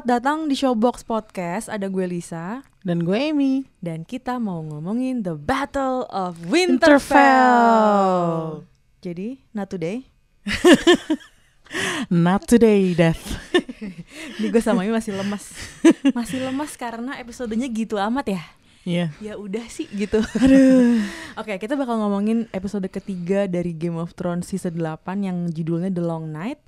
Selamat datang di Showbox Podcast. Ada gue Lisa Dan gue Amy dan kita mau ngomongin The Battle of Winterfell. Winterfell. Jadi, not today. Not today, Death Ini gue sama Imi masih lemas. Masih lemas karena episodenya gitu amat ya. Iya Ya udah sih gitu. Oke, kita bakal ngomongin episode ketiga dari Game of Thrones season 8 yang judulnya The Long Night.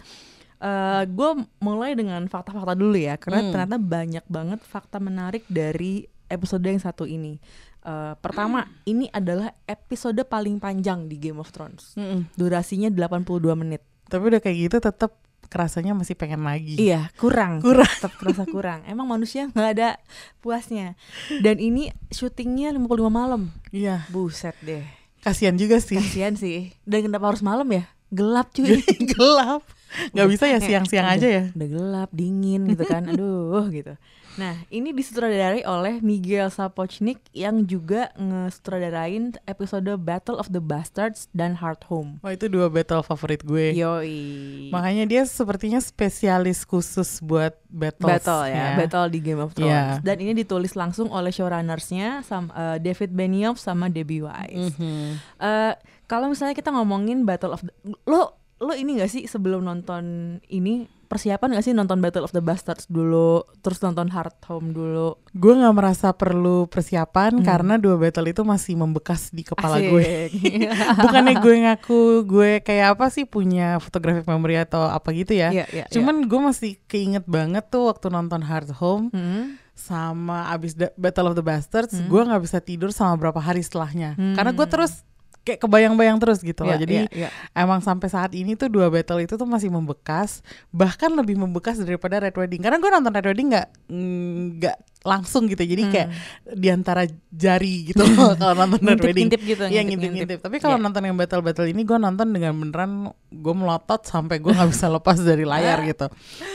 Eh, gue mulai dengan fakta-fakta dulu ya, karena Hmm. ternyata banyak banget fakta menarik dari episode yang satu ini. Eh, pertama, ini adalah episode paling panjang di Game of Thrones. Mm-mm. Durasinya 82 menit. Tapi udah kayak gitu tetap kerasanya masih pengen lagi Iya, kurang. Kurang. Tetap terasa kurang. Emang manusia nggak ada puasnya. Dan ini syutingnya 55 malam. Iya Buset deh. Kasian juga sih Kasian sih. Dan kenapa harus malam ya? Gelap cuy. Gelap Gak bisa ya siang-siang aja ya Udah gelap, dingin gitu kan. Aduh gitu. Nah, ini disutradarai oleh Miguel Sapochnik yang juga ngesutradarain episode Battle of the Bastards dan Heart Home. Wah itu dua battle favorit gue Yoi. Makanya dia sepertinya spesialis khusus buat battles battle ya, battle di Game of Thrones. Iya. Dan ini ditulis langsung oleh showrunnersnya sama eh, David Benioff sama Debbie Wise. Mhm. Eh, kalau misalnya kita ngomongin Battle of the, lo lo ini gak sih sebelum nonton ini persiapan gak sih nonton Battle of the Bastards dulu, terus nonton Heart Home dulu? Gue gak merasa perlu persiapan Hmm. karena dua battle itu masih membekas di kepala Asik. gue Bukannya gue ngaku gue kayak apa sih punya photographic memory atau apa gitu ya Iya, iya, Cuman gue masih keinget banget tuh waktu nonton Hard Home. Hmm. sama abis Battle of the Bastards, Hmm. gue nggak bisa tidur sama berapa hari setelahnya. Hmm. Karena gue terus kayak kebayang-bayang terus gitu loh. Iya, Jadi iya, iya. emang sampai saat ini tuh dua battle itu tuh masih membekas, bahkan lebih membekas daripada Red Wedding. Karena gue nonton Red Wedding nggak nggak langsung gitu. Jadi kayak di antara jari gitu kalau nonton Red Wedding. Hmm. Ngintip-ngintip gitu, Iya ngintip-ngintip. ngintip-ngintip. Tapi kalau Iya. nonton yang battle-battle ini gue nonton dengan beneran gue melotot sampai gue nggak bisa lepas dari layar gitu.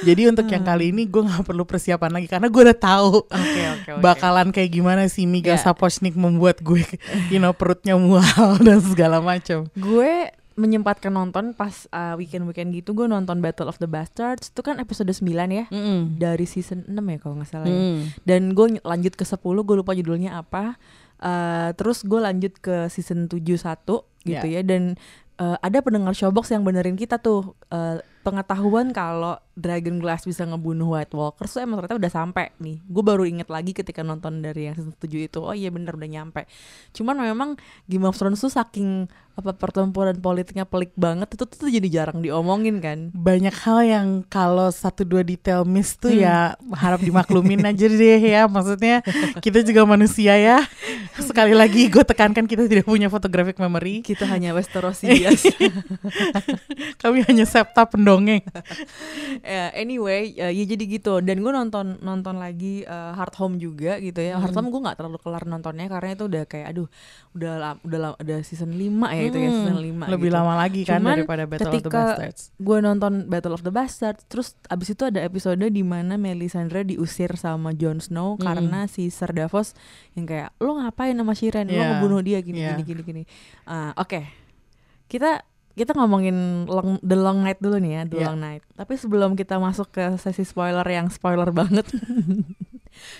Jadi untuk yang Hmm. kali ini gue nggak perlu persiapan lagi karena gue udah tahu Oke, oke, oke. bakalan kayak gimana si Miguel Iya. Sapochnik membuat gue, you know, perutnya mual dan segala macam. Gue menyempatkan nonton pas uh, weekend-weekend gitu gue nonton Battle of the Bastards itu kan episode 9 ya? Dari season 6 ya kalau nggak salah ya. Mm. dan gue lanjut ke 10 gue lupa judulnya apa. Eh, terus gue lanjut ke season 7 satu gitu ya. dan eh, ada pendengar showbox yang benerin kita tuh eh, pengetahuan kalau Dragon Glass bisa ngebunuh White Walkers tuh emang ternyata udah sampai nih. Gue baru inget lagi ketika nonton dari yang season 7 itu oh iya bener udah nyampe. Cuman memang Game of Thrones tuh saking apa pertempuran politiknya pelik banget itu tuh jadi jarang diomongin kan Banyak hal yang kalau satu dua detail miss tuh Hmm. ya harap dimaklumin aja deh ya. Maksudnya kita juga manusia ya. Sekali lagi gue tekankan kita tidak punya photographic memory. kita hanya Westerosi biasa Kami hanya septa pendongeng. Ya, anyway, ya, ya jadi gitu. Dan gue nonton nonton lagi uh, Hard Home juga gitu ya. Hard Home gue nggak terlalu kelar nontonnya karena itu udah kayak aduh, udah udah udah season 5 ya itu ya season 5 Lebih gitu. lama lagi kan Cuman daripada Battle of the ketika Bastards. gue nonton Battle of the Bastards, terus abis itu ada episode di mana Melisandre diusir sama Jon Snow Mm. karena si Ser Davos yang kayak lo ngapain sama Shiren, lo Yeah. ngebunuh dia gini Yeah. gini gini gini. Ah, Oke, kita kita ngomongin long, The Long Night dulu nih ya, The Yeah. Long Night. Tapi sebelum kita masuk ke sesi spoiler yang spoiler banget,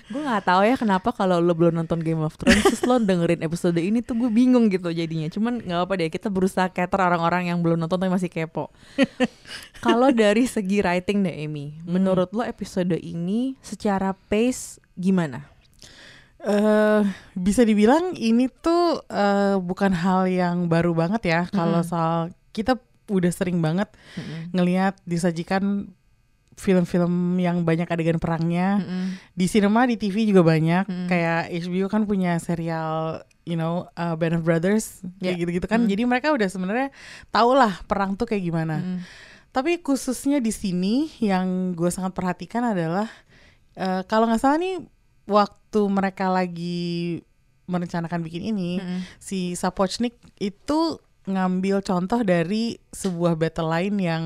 gue nggak tahu ya kenapa kalau lo belum nonton Game of Thrones, terus lo dengerin episode ini tuh gue bingung gitu jadinya. Cuman nggak apa deh, kita berusaha cater orang-orang yang belum nonton tapi masih kepo. kalau dari segi writing deh Amy, Hmm. menurut lo episode ini secara pace gimana? eh bisa dibilang ini tuh eh, bukan hal yang baru banget ya kalau Mm-mm. soal kita udah sering banget ngelihat disajikan film-film yang banyak adegan perangnya Mm-mm. di sinema di TV juga banyak Mm. kayak HBO kan punya serial you know uh, Band of Brothers Ya. kayak gitu-gitu kan Mm. jadi mereka udah sebenarnya tau lah perang tuh kayak gimana Mm. tapi khususnya di sini yang gue sangat perhatikan adalah eh, kalau nggak salah nih waktu mereka lagi merencanakan bikin ini Mm-mm. si Sapochnik itu ngambil contoh dari sebuah battle lain yang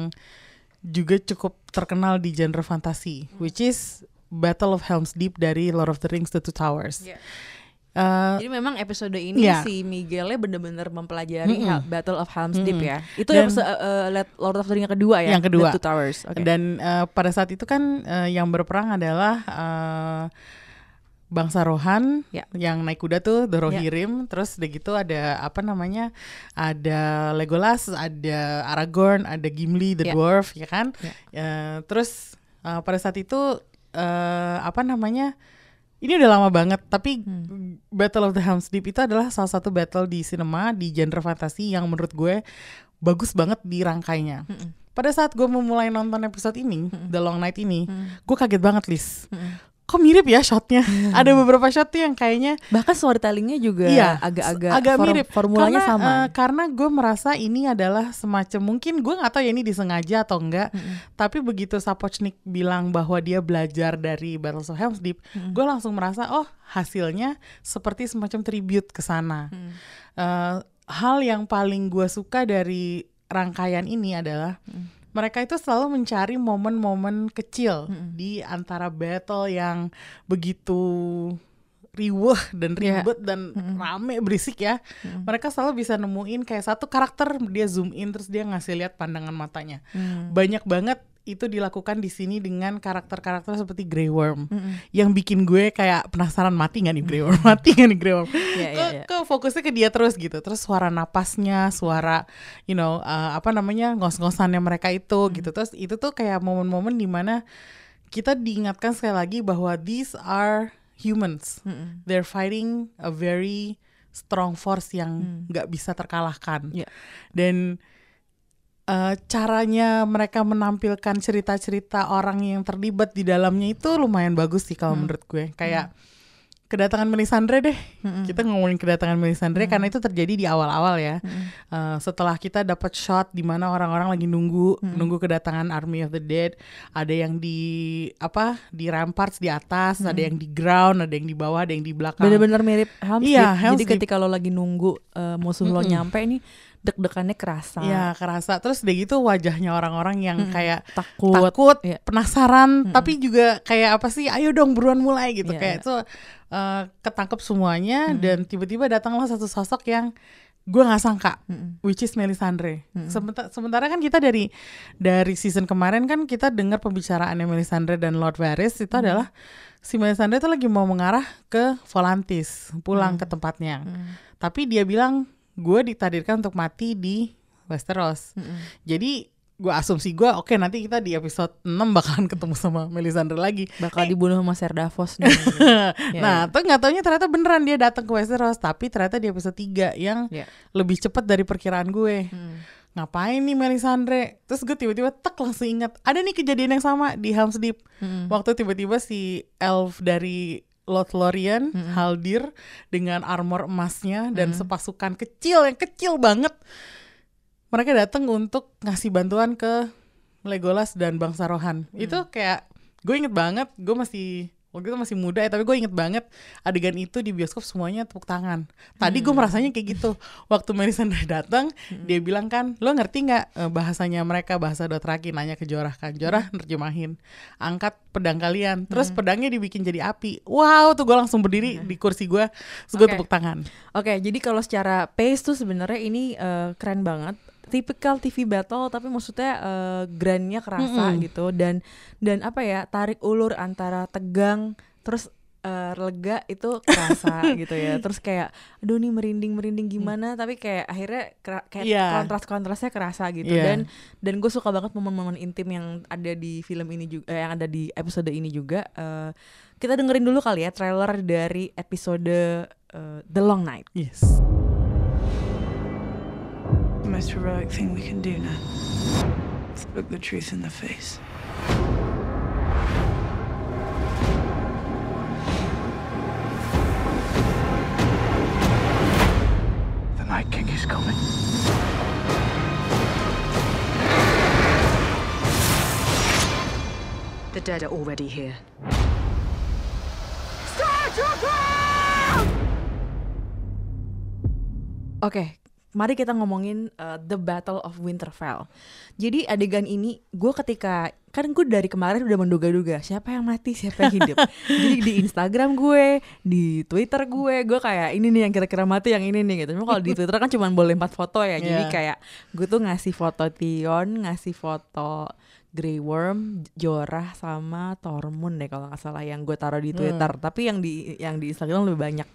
juga cukup terkenal di genre fantasi which is Battle of Helm's Deep dari Lord of the Rings The Two Towers. Iya. Eh, Jadi memang episode ini Iya. si Miguelnya bener-bener mempelajari Mm-mm. Hel- Battle of Helm's Deep Mm-mm. ya. Itu Dan- episode uh, uh, Lord of the Rings yang kedua ya. Yang kedua. The Two Towers. Oke. Dan eh, pada saat itu kan eh, yang berperang adalah eh, bangsa Rohan Ya. yang naik kuda tuh the Rohirrim, terus udah gitu ada apa namanya? Ada Legolas, ada Aragorn, ada Gimli the Ya. dwarf, ya kan? Ya. Eh, terus eh, pada saat itu eh, apa namanya? Ini udah lama banget, tapi Hmm. Battle of the Helm's Deep itu adalah salah satu battle di cinema di genre fantasi yang menurut gue bagus banget dirangkainya. Mm-mm. Pada saat gue memulai nonton episode ini, The Long Night ini, Mm. gue kaget banget, Lis. Mm-mm. Kok mirip ya shotnya? Ada beberapa shot tuh yang kayaknya Bahkan storytellingnya juga Iya, agak-agak agak form- mirip. Formulanya karena, sama. eh, karena gue merasa ini adalah semacam mungkin gue nggak tahu ya ini disengaja atau enggak. Mm-mm. Tapi begitu Sapochnik bilang bahwa dia belajar dari Battles of Helm's Deep, Mm-mm. gue langsung merasa oh hasilnya seperti semacam tribute ke sana. Mm. Eh, hal yang paling gue suka dari rangkaian ini adalah Mm. Mereka itu selalu mencari momen-momen kecil Mm-mm. di antara battle yang begitu riuh dan Iya. ribet dan Mm-mm. rame berisik ya. Mm. Mereka selalu bisa nemuin kayak satu karakter dia zoom in terus dia ngasih lihat pandangan matanya. Mm. Banyak banget itu dilakukan di sini dengan karakter-karakter seperti Grey Worm Mm-mm. yang bikin gue kayak penasaran mati nggak nih Grey Worm mati nggak nih Grey Worm Iya, iya, kok, iya. kok fokusnya ke dia terus gitu terus suara napasnya suara you know uh, apa namanya ngos-ngosannya mereka itu Hmm. gitu terus itu tuh kayak momen-momen di mana kita diingatkan sekali lagi bahwa these are humans Mm-mm. they're fighting a very strong force yang Hmm. nggak bisa terkalahkan Iya. dan uh, caranya mereka menampilkan cerita-cerita orang yang terlibat di dalamnya itu lumayan bagus sih kalau Hmm. menurut gue kayak kedatangan Melisandre deh Mm-mm. kita ngomongin kedatangan Melisandre Hmm. karena itu terjadi di awal-awal ya Mm-mm. Uh, setelah kita dapat shot di mana orang-orang lagi nunggu Hmm. nunggu kedatangan Army of the Dead ada yang di apa di ramparts di atas ada Hmm. yang di ground ada yang di bawah ada yang di belakang Bener-bener mirip Helm's Iya. Helm's Jadi Deep. ketika lo lagi nunggu uh, musuh lo Mm-mm. nyampe nih deg-degannya kerasa. ya kerasa terus udah gitu wajahnya orang-orang yang Mm-mm. kayak Takut. takut, Iya. penasaran, Mm-mm. tapi juga kayak apa sih? Ayo dong buruan mulai gitu. Iya, kayak iya. itu uh, ketangkep semuanya Mm-mm. dan tiba-tiba datanglah satu sosok yang gue nggak sangka, Mm-mm. which is Melisandre. Mm-mm. Sementara, sementara kan kita dari dari season kemarin kan kita dengar pembicaraannya Melisandre dan Lord Varys itu Mm. adalah si Melisandre itu lagi mau mengarah ke Volantis, pulang Mm. ke tempatnya. Mm. Tapi dia bilang gue ditakdirkan untuk mati di Westeros. Mm-mm. Jadi gue asumsi gue oke nanti kita di episode 6 bakalan ketemu sama Melisandre lagi. Bakal dibunuh sama Ser Davos nih. Iya, nah, tuh nggak taunya ternyata beneran dia datang ke Westeros, tapi ternyata di episode 3 yang Iya. lebih cepat dari perkiraan gue. Mm. Ngapain nih Melisandre? Terus gue tiba-tiba tek langsung ingat, ada nih kejadian yang sama di Helm's Deep. Mm. Waktu tiba-tiba si elf dari Lord Lorien, Mm-mm. Haldir dengan armor emasnya dan Mm. sepasukan kecil yang kecil banget. Mereka datang untuk ngasih bantuan ke Legolas dan bangsa Rohan. Mm. Itu kayak gue inget banget, gue masih waktu itu masih muda ya, tapi gue inget banget adegan itu di bioskop semuanya tepuk tangan. Tadi gue Hmm. merasanya kayak gitu. Waktu Melisandre datang, Hmm. dia bilang kan, lo ngerti nggak eh, bahasanya mereka bahasa Dothraki? Nanya ke Jorah kan, Jorah nerjemahin, angkat pedang kalian, terus Hmm. pedangnya dibikin jadi api. Wow, tuh gue langsung berdiri di kursi gue, terus gue Oke. tepuk tangan. Oke, jadi kalau secara pace tuh sebenarnya ini eh, keren banget. Typical TV battle tapi maksudnya eh, grandnya kerasa Mm-mm. gitu dan dan apa ya tarik ulur antara tegang terus eh, lega itu kerasa gitu ya. Terus kayak aduh nih merinding merinding gimana tapi kayak akhirnya kayak Iya. kontras kontrasnya kerasa gitu Iya. dan dan gue suka banget momen-momen intim yang ada di film ini juga yang ada di episode ini juga. Eh, kita dengerin dulu kali ya trailer dari episode eh, The Long Night. Yes. The most heroic thing we can do now is look the truth in the face. The Night King is coming. The dead are already here. Oke, mari kita ngomongin uh, The Battle of Winterfell. Jadi adegan ini gue ketika kan gue dari kemarin udah menduga-duga siapa yang mati siapa yang hidup. Jadi di Instagram gue, di Twitter gue, gue kayak ini nih yang kira-kira mati yang ini nih gitu. Cuma kalau di Twitter kan cuma boleh empat foto ya. Jadi Yeah. kayak gue tuh ngasih foto Tion, ngasih foto Grey Worm, Jorah sama Tormund deh kalau nggak salah yang gue taruh di Twitter. Tapi yang di yang di Instagram lebih banyak.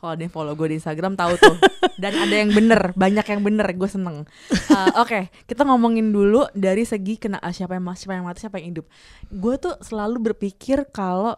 Kalau ada yang follow gue di Instagram tahu tuh. Dan ada yang bener, banyak yang bener, gue seneng. Uh, Oke, kita ngomongin dulu dari segi kena ah, siapa yang mati, siapa yang mati, siapa yang hidup. Gue tuh selalu berpikir kalau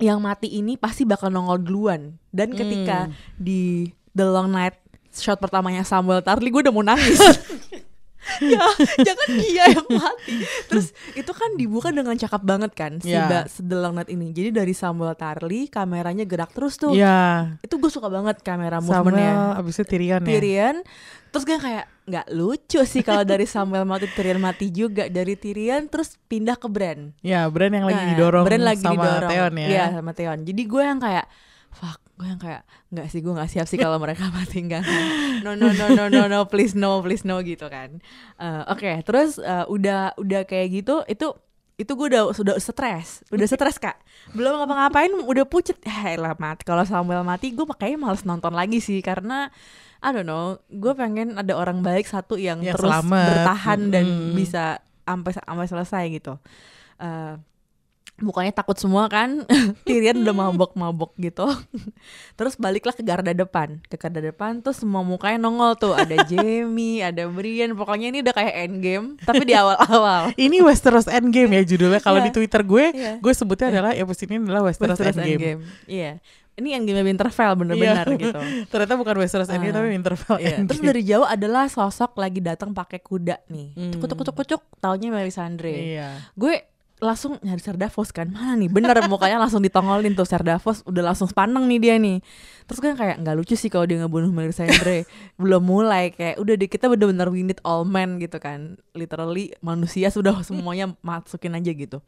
yang mati ini pasti bakal nongol duluan. Dan ketika di The Long Night shot pertamanya Samuel Tarly, gue udah mau nangis. ya, jangan dia yang mati. Terus itu kan dibuka dengan cakep banget kan si Ya. The Long Night ini. Jadi dari Samuel Tarly kameranya gerak terus tuh Iya. itu gue suka banget kamera Samuel movementnya abis itu Tyrion ya. Tyrion terus gue kayak nggak lucu sih kalau dari Samuel mati Tyrion mati juga dari Tyrion terus pindah ke Bran Ya, brand yang lagi Nah, didorong Bran lagi sama didorong. Theon ya. Iya sama Theon jadi gue yang kayak fuck gue yang kayak nggak sih gue nggak siap sih kalau mereka mati enggak no no no no no no please no please no gitu kan. Eh, oke terus eh, udah udah kayak gitu itu itu gue udah sudah stres udah stres kak. Belum ngapa-ngapain udah pucet. Ya lah mati kalau Samuel mati gue kayaknya males nonton lagi sih karena I don't know gue pengen ada orang baik satu yang Yang terus selamat. bertahan dan Mm. bisa sampai sampai selesai gitu. Eh, mukanya takut semua kan Tyrion udah mabok-mabok gitu terus baliklah ke garda depan ke garda depan tuh semua mukanya nongol tuh ada Jamie ada Brian pokoknya ini udah kayak endgame tapi di awal-awal Ini Westeros Endgame ya judulnya. Kalau Iya. di Twitter gue, Iya. gue sebutnya adalah episode ini adalah Westeros, Westeros Endgame. Endgame iya ini Endgame Winterfell bener-bener Iya. gitu Ternyata bukan Westeros Endgame Ah. tapi Winterfell Iya, Endgame. Terus dari jauh adalah sosok lagi datang pakai kuda nih. Hmm. Cuk cuk cuk cuk, taunya Melisandre. Iya. Gue langsung nyari Ser Davos kan. Mana nih? Bener mukanya langsung ditongolin tuh Ser Davos udah langsung sepaneng nih dia nih. Terus kan kayak nggak lucu sih kalau dia ngebunuh Melisandre belum mulai kayak udah deh kita bener-bener we need all men gitu kan. Literally manusia sudah semuanya masukin aja gitu.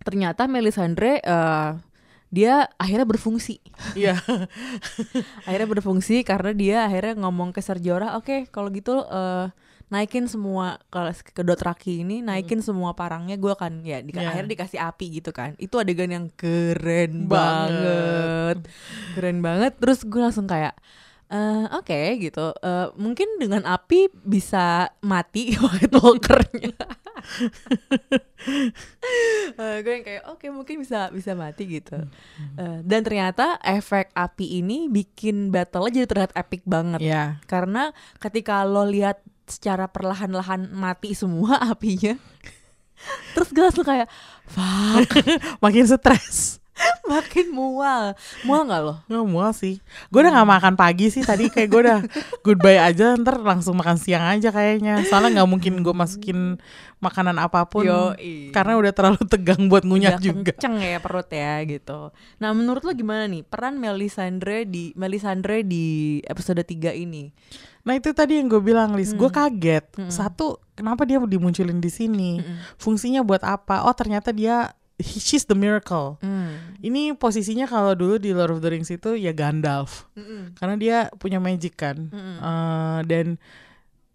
Ternyata Melisandre eh, dia akhirnya berfungsi. Iya. akhirnya berfungsi karena dia akhirnya ngomong ke Serjora oke kalau gitu eh, naikin semua kalau ke Dothraki ini naikin semua parangnya gue akan ya di, Ya. akhirnya dikasih api gitu kan. Itu adegan yang keren Banget. banget. Keren banget. Terus gue langsung kayak eh, oke gitu. Eh, mungkin dengan api bisa mati White Walkernya. Eh, gue yang kayak oke mungkin bisa bisa mati gitu. Eh, dan ternyata efek api ini bikin battle jadi terlihat epic banget. Iya. karena ketika lo lihat secara perlahan-lahan mati semua apinya terus gue langsung kayak fuck Makin stres. makin mual mual nggak lo Nggak mual sih. Gue udah gak makan pagi sih tadi kayak gue udah goodbye aja ntar langsung makan siang aja kayaknya. Soalnya nggak mungkin gue masukin makanan apa pun Yoi. karena udah terlalu tegang buat ngunyah Udah juga. kenceng ya perut ya gitu nah menurut lo gimana nih peran Melisandre di Melisandre di episode 3 ini Nah itu tadi yang gue bilang Lis, Hmm. gue kaget. Satu, kenapa dia dimunculin di sini? Fungsinya buat apa? Oh ternyata dia he- she's the miracle. Hmm. Ini posisinya kalau dulu di Lord of the Rings itu ya Gandalf, karena dia punya magic kan. Eh, dan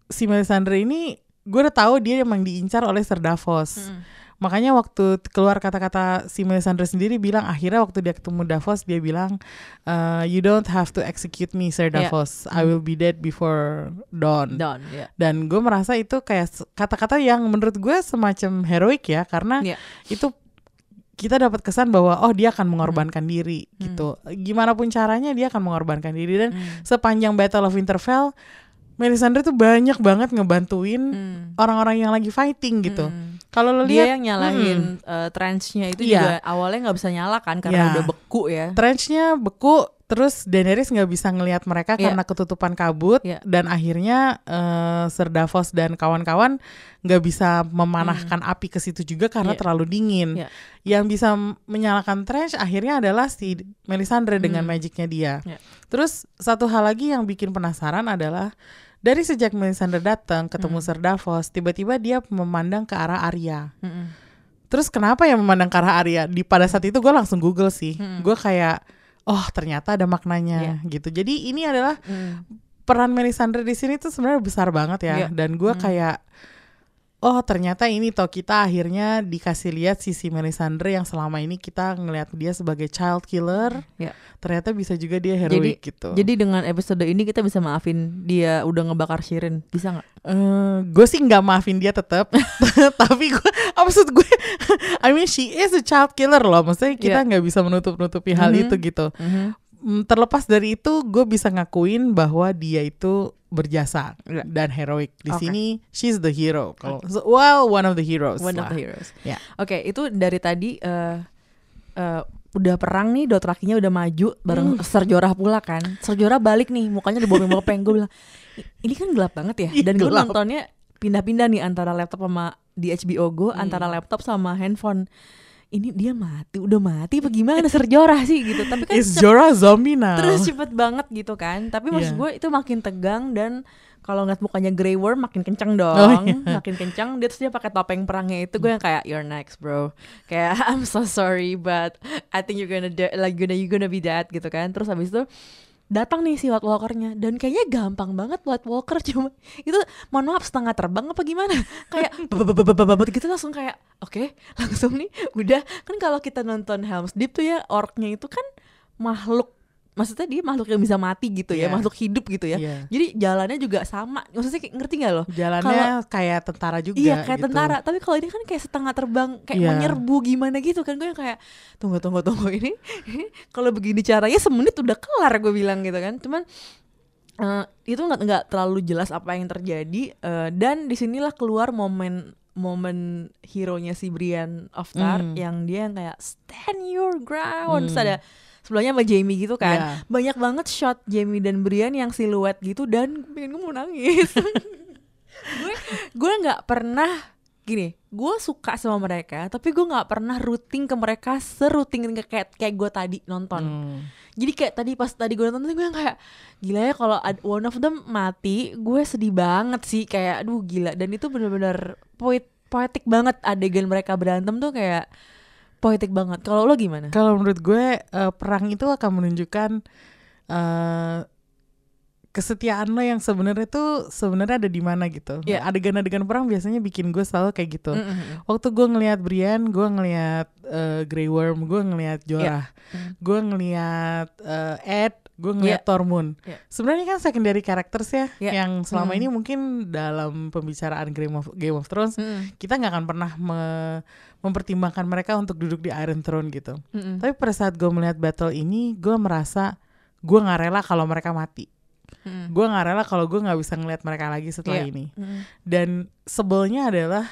si Melisandre ini gue udah tahu dia emang diincar oleh Ser Davos. Makanya waktu keluar kata-kata si Melisandre sendiri bilang akhirnya waktu dia ketemu Davos dia bilang eh, you don't have to execute me Sir Iya. Davos. I will be dead before dawn. Don ya Dan gue merasa itu kayak kata-kata yang menurut gue semacam heroik ya karena Iya. itu kita dapat kesan bahwa oh dia akan mengorbankan diri Hmm. gitu. Gimana pun caranya dia akan mengorbankan diri dan Hmm. sepanjang Battle of Winterfell Melisandre tuh banyak banget ngebantuin Hmm. orang-orang yang lagi fighting gitu. Hmm. Kalau lo lihat yang nyalahin eh, trenchnya itu Iya. juga awalnya nggak bisa nyala kan karena Iya. udah beku ya trenchnya beku Terus Daenerys nggak bisa ngelihat mereka Iya. karena ketutupan kabut Iya. dan akhirnya eh, Ser Davos dan kawan-kawan nggak bisa memanahkan api ke situ juga karena Iya. terlalu dingin. Iya. Yang bisa menyalakan Trench akhirnya adalah si Melisandre dengan Hmm. magicnya dia. Iya. Terus satu hal lagi yang bikin penasaran adalah dari sejak Melisandre datang ketemu Hmm. Ser Davos, tiba-tiba dia memandang ke arah Arya. Mm-mm. Terus kenapa ya memandang ke arah Arya? Di pada saat itu gue langsung Google sih. Mm. Gue kayak oh ternyata ada maknanya gitu. Jadi ini adalah Mm. peran Melisandre di sini tuh sebenarnya besar banget ya. Iya. Dan gue Mm. kayak oh ternyata ini toh kita akhirnya dikasih lihat sisi Melisandre yang selama ini kita ngelihat dia sebagai child killer. Iya. Ternyata bisa juga dia heroik gitu. Jadi dengan episode ini kita bisa maafin dia udah ngebakar Shirin, bisa nggak? gue sih nggak maafin dia tetap, tapi gue maksud gue, I mean she is a child killer loh, maksudnya kita Iya. nggak bisa menutup nutupi hal Mhm. itu gitu. Mhm. Mm, Terlepas dari itu, gue bisa ngakuin bahwa dia itu berjasa dan heroik. Di Oke. sini she's the hero. Kalau so- well one of the heroes. One of lah. the heroes. Ya. Oke, itu dari tadi eh eh, udah perang nih, Dothrakinya udah maju bareng Hmm. Ser Jorah pula kan. Ser Jorah balik nih, mukanya udah bopeng-bopeng. gue bilang, "I- ini kan gelap banget ya. Dan gue nontonnya pindah-pindah nih antara laptop sama di HBO Go, Hmm. antara laptop sama handphone. Ini dia mati, udah mati apa gimana Ser Jorah sih gitu. Tapi kan Is Jorah zombie now? terus cepet banget gitu kan. Tapi maksud Iya. gue itu makin tegang dan kalau ngeliat mukanya Grey Worm makin kenceng dong, Oh, iya. makin kenceng. Dia terus dia pakai topeng perangnya itu gue yang kayak you're next bro. Kayak I'm so sorry but I think you're gonna do- like gonna you gonna be that gitu kan. Terus habis itu datang nih si White Walkernya. Dan kayaknya gampang banget White Walker cuma itu mohon maaf setengah terbang apa gimana? Kayak babababababab gitu langsung kayak oke langsung nih udah kan kalau kita nonton Helm's Deep tuh ya orknya itu kan makhluk maksudnya dia makhluk yang bisa mati gitu ya Iya. makhluk hidup gitu ya Iya. jadi jalannya juga sama maksudnya kayak- ngerti nggak loh Jalannya kayak tentara juga. iya kayak gitu. tentara tapi kalau ini kan kayak setengah terbang kayak Iya. mau nyerbu gimana gitu kan gue kayak tunggu tunggu tunggu ini kalau begini caranya semenit udah kelar gue bilang gitu kan cuman eh, itu nggak nggak terlalu jelas apa yang terjadi eh, dan di sinilah keluar momen momen hero nya si Brian of Tar Hmm. yang dia yang kayak stand your ground Terus Hmm. ada sebelahnya sama Jamie gitu kan. Iya. banyak banget shot Jamie dan Brian yang siluet gitu dan pengen gue mau nangis. Gue gue nggak pernah gini gue suka sama mereka tapi gue nggak pernah rooting ke mereka seruting ke- kayak kayak gue tadi nonton. Hmm. jadi kayak tadi pas tadi gue nonton gue yang kayak gila ya kalau one of them mati gue sedih banget sih. Kayak aduh gila. Dan itu bener-bener poet poetik banget adegan mereka berantem tuh kayak poetik banget kalau lo gimana Kalau menurut gue eh, perang itu akan menunjukkan eh, kesetiaan lo yang sebenarnya tuh sebenarnya ada di mana gitu. Iya. Adegan-adegan perang biasanya bikin gue selalu kayak gitu. Mm-mm. Waktu gue ngelihat Brian, gue ngelihat eh, Grey Worm, gue ngelihat Jorah, Mm. gue ngelihat eh, Ed, gue ngelihat Iya. Tormund. Iya. Sebenarnya kan secondary characters ya, Iya. yang selama Mm. ini mungkin dalam pembicaraan Game of Game of Thrones Mm-mm. kita nggak akan pernah me- mempertimbangkan mereka untuk duduk di Iron Throne gitu. Mm-mm. Tapi pada saat gue melihat battle ini, gue merasa gue nggak rela kalau mereka mati. Mm-mm. Gue nggak rela kalau gue nggak bisa ngelihat mereka lagi setelah Iya. ini. Mm-mm. Dan sebelnya adalah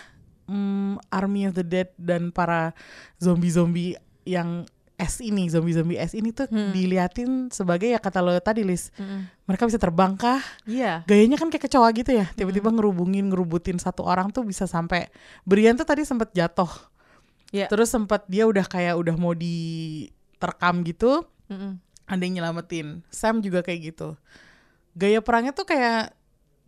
mm, Army of the Dead dan para zombie-zombie yang S ini, zombie-zombie S ini tuh Hmm. diliatin sebagai ya kata lo tadi Lis, Mm-mm. mereka bisa terbang kah? Iya. Gayanya kan kayak kecoa gitu ya, tiba-tiba ngerubungin, ngerubutin satu orang tuh bisa sampai Brian tuh tadi sempet jatuh. Iya. Terus sempat dia udah kayak udah mau diterkam gitu, Mm-mm. ada yang nyelamatin. Sam juga kayak gitu. Gaya perangnya tuh kayak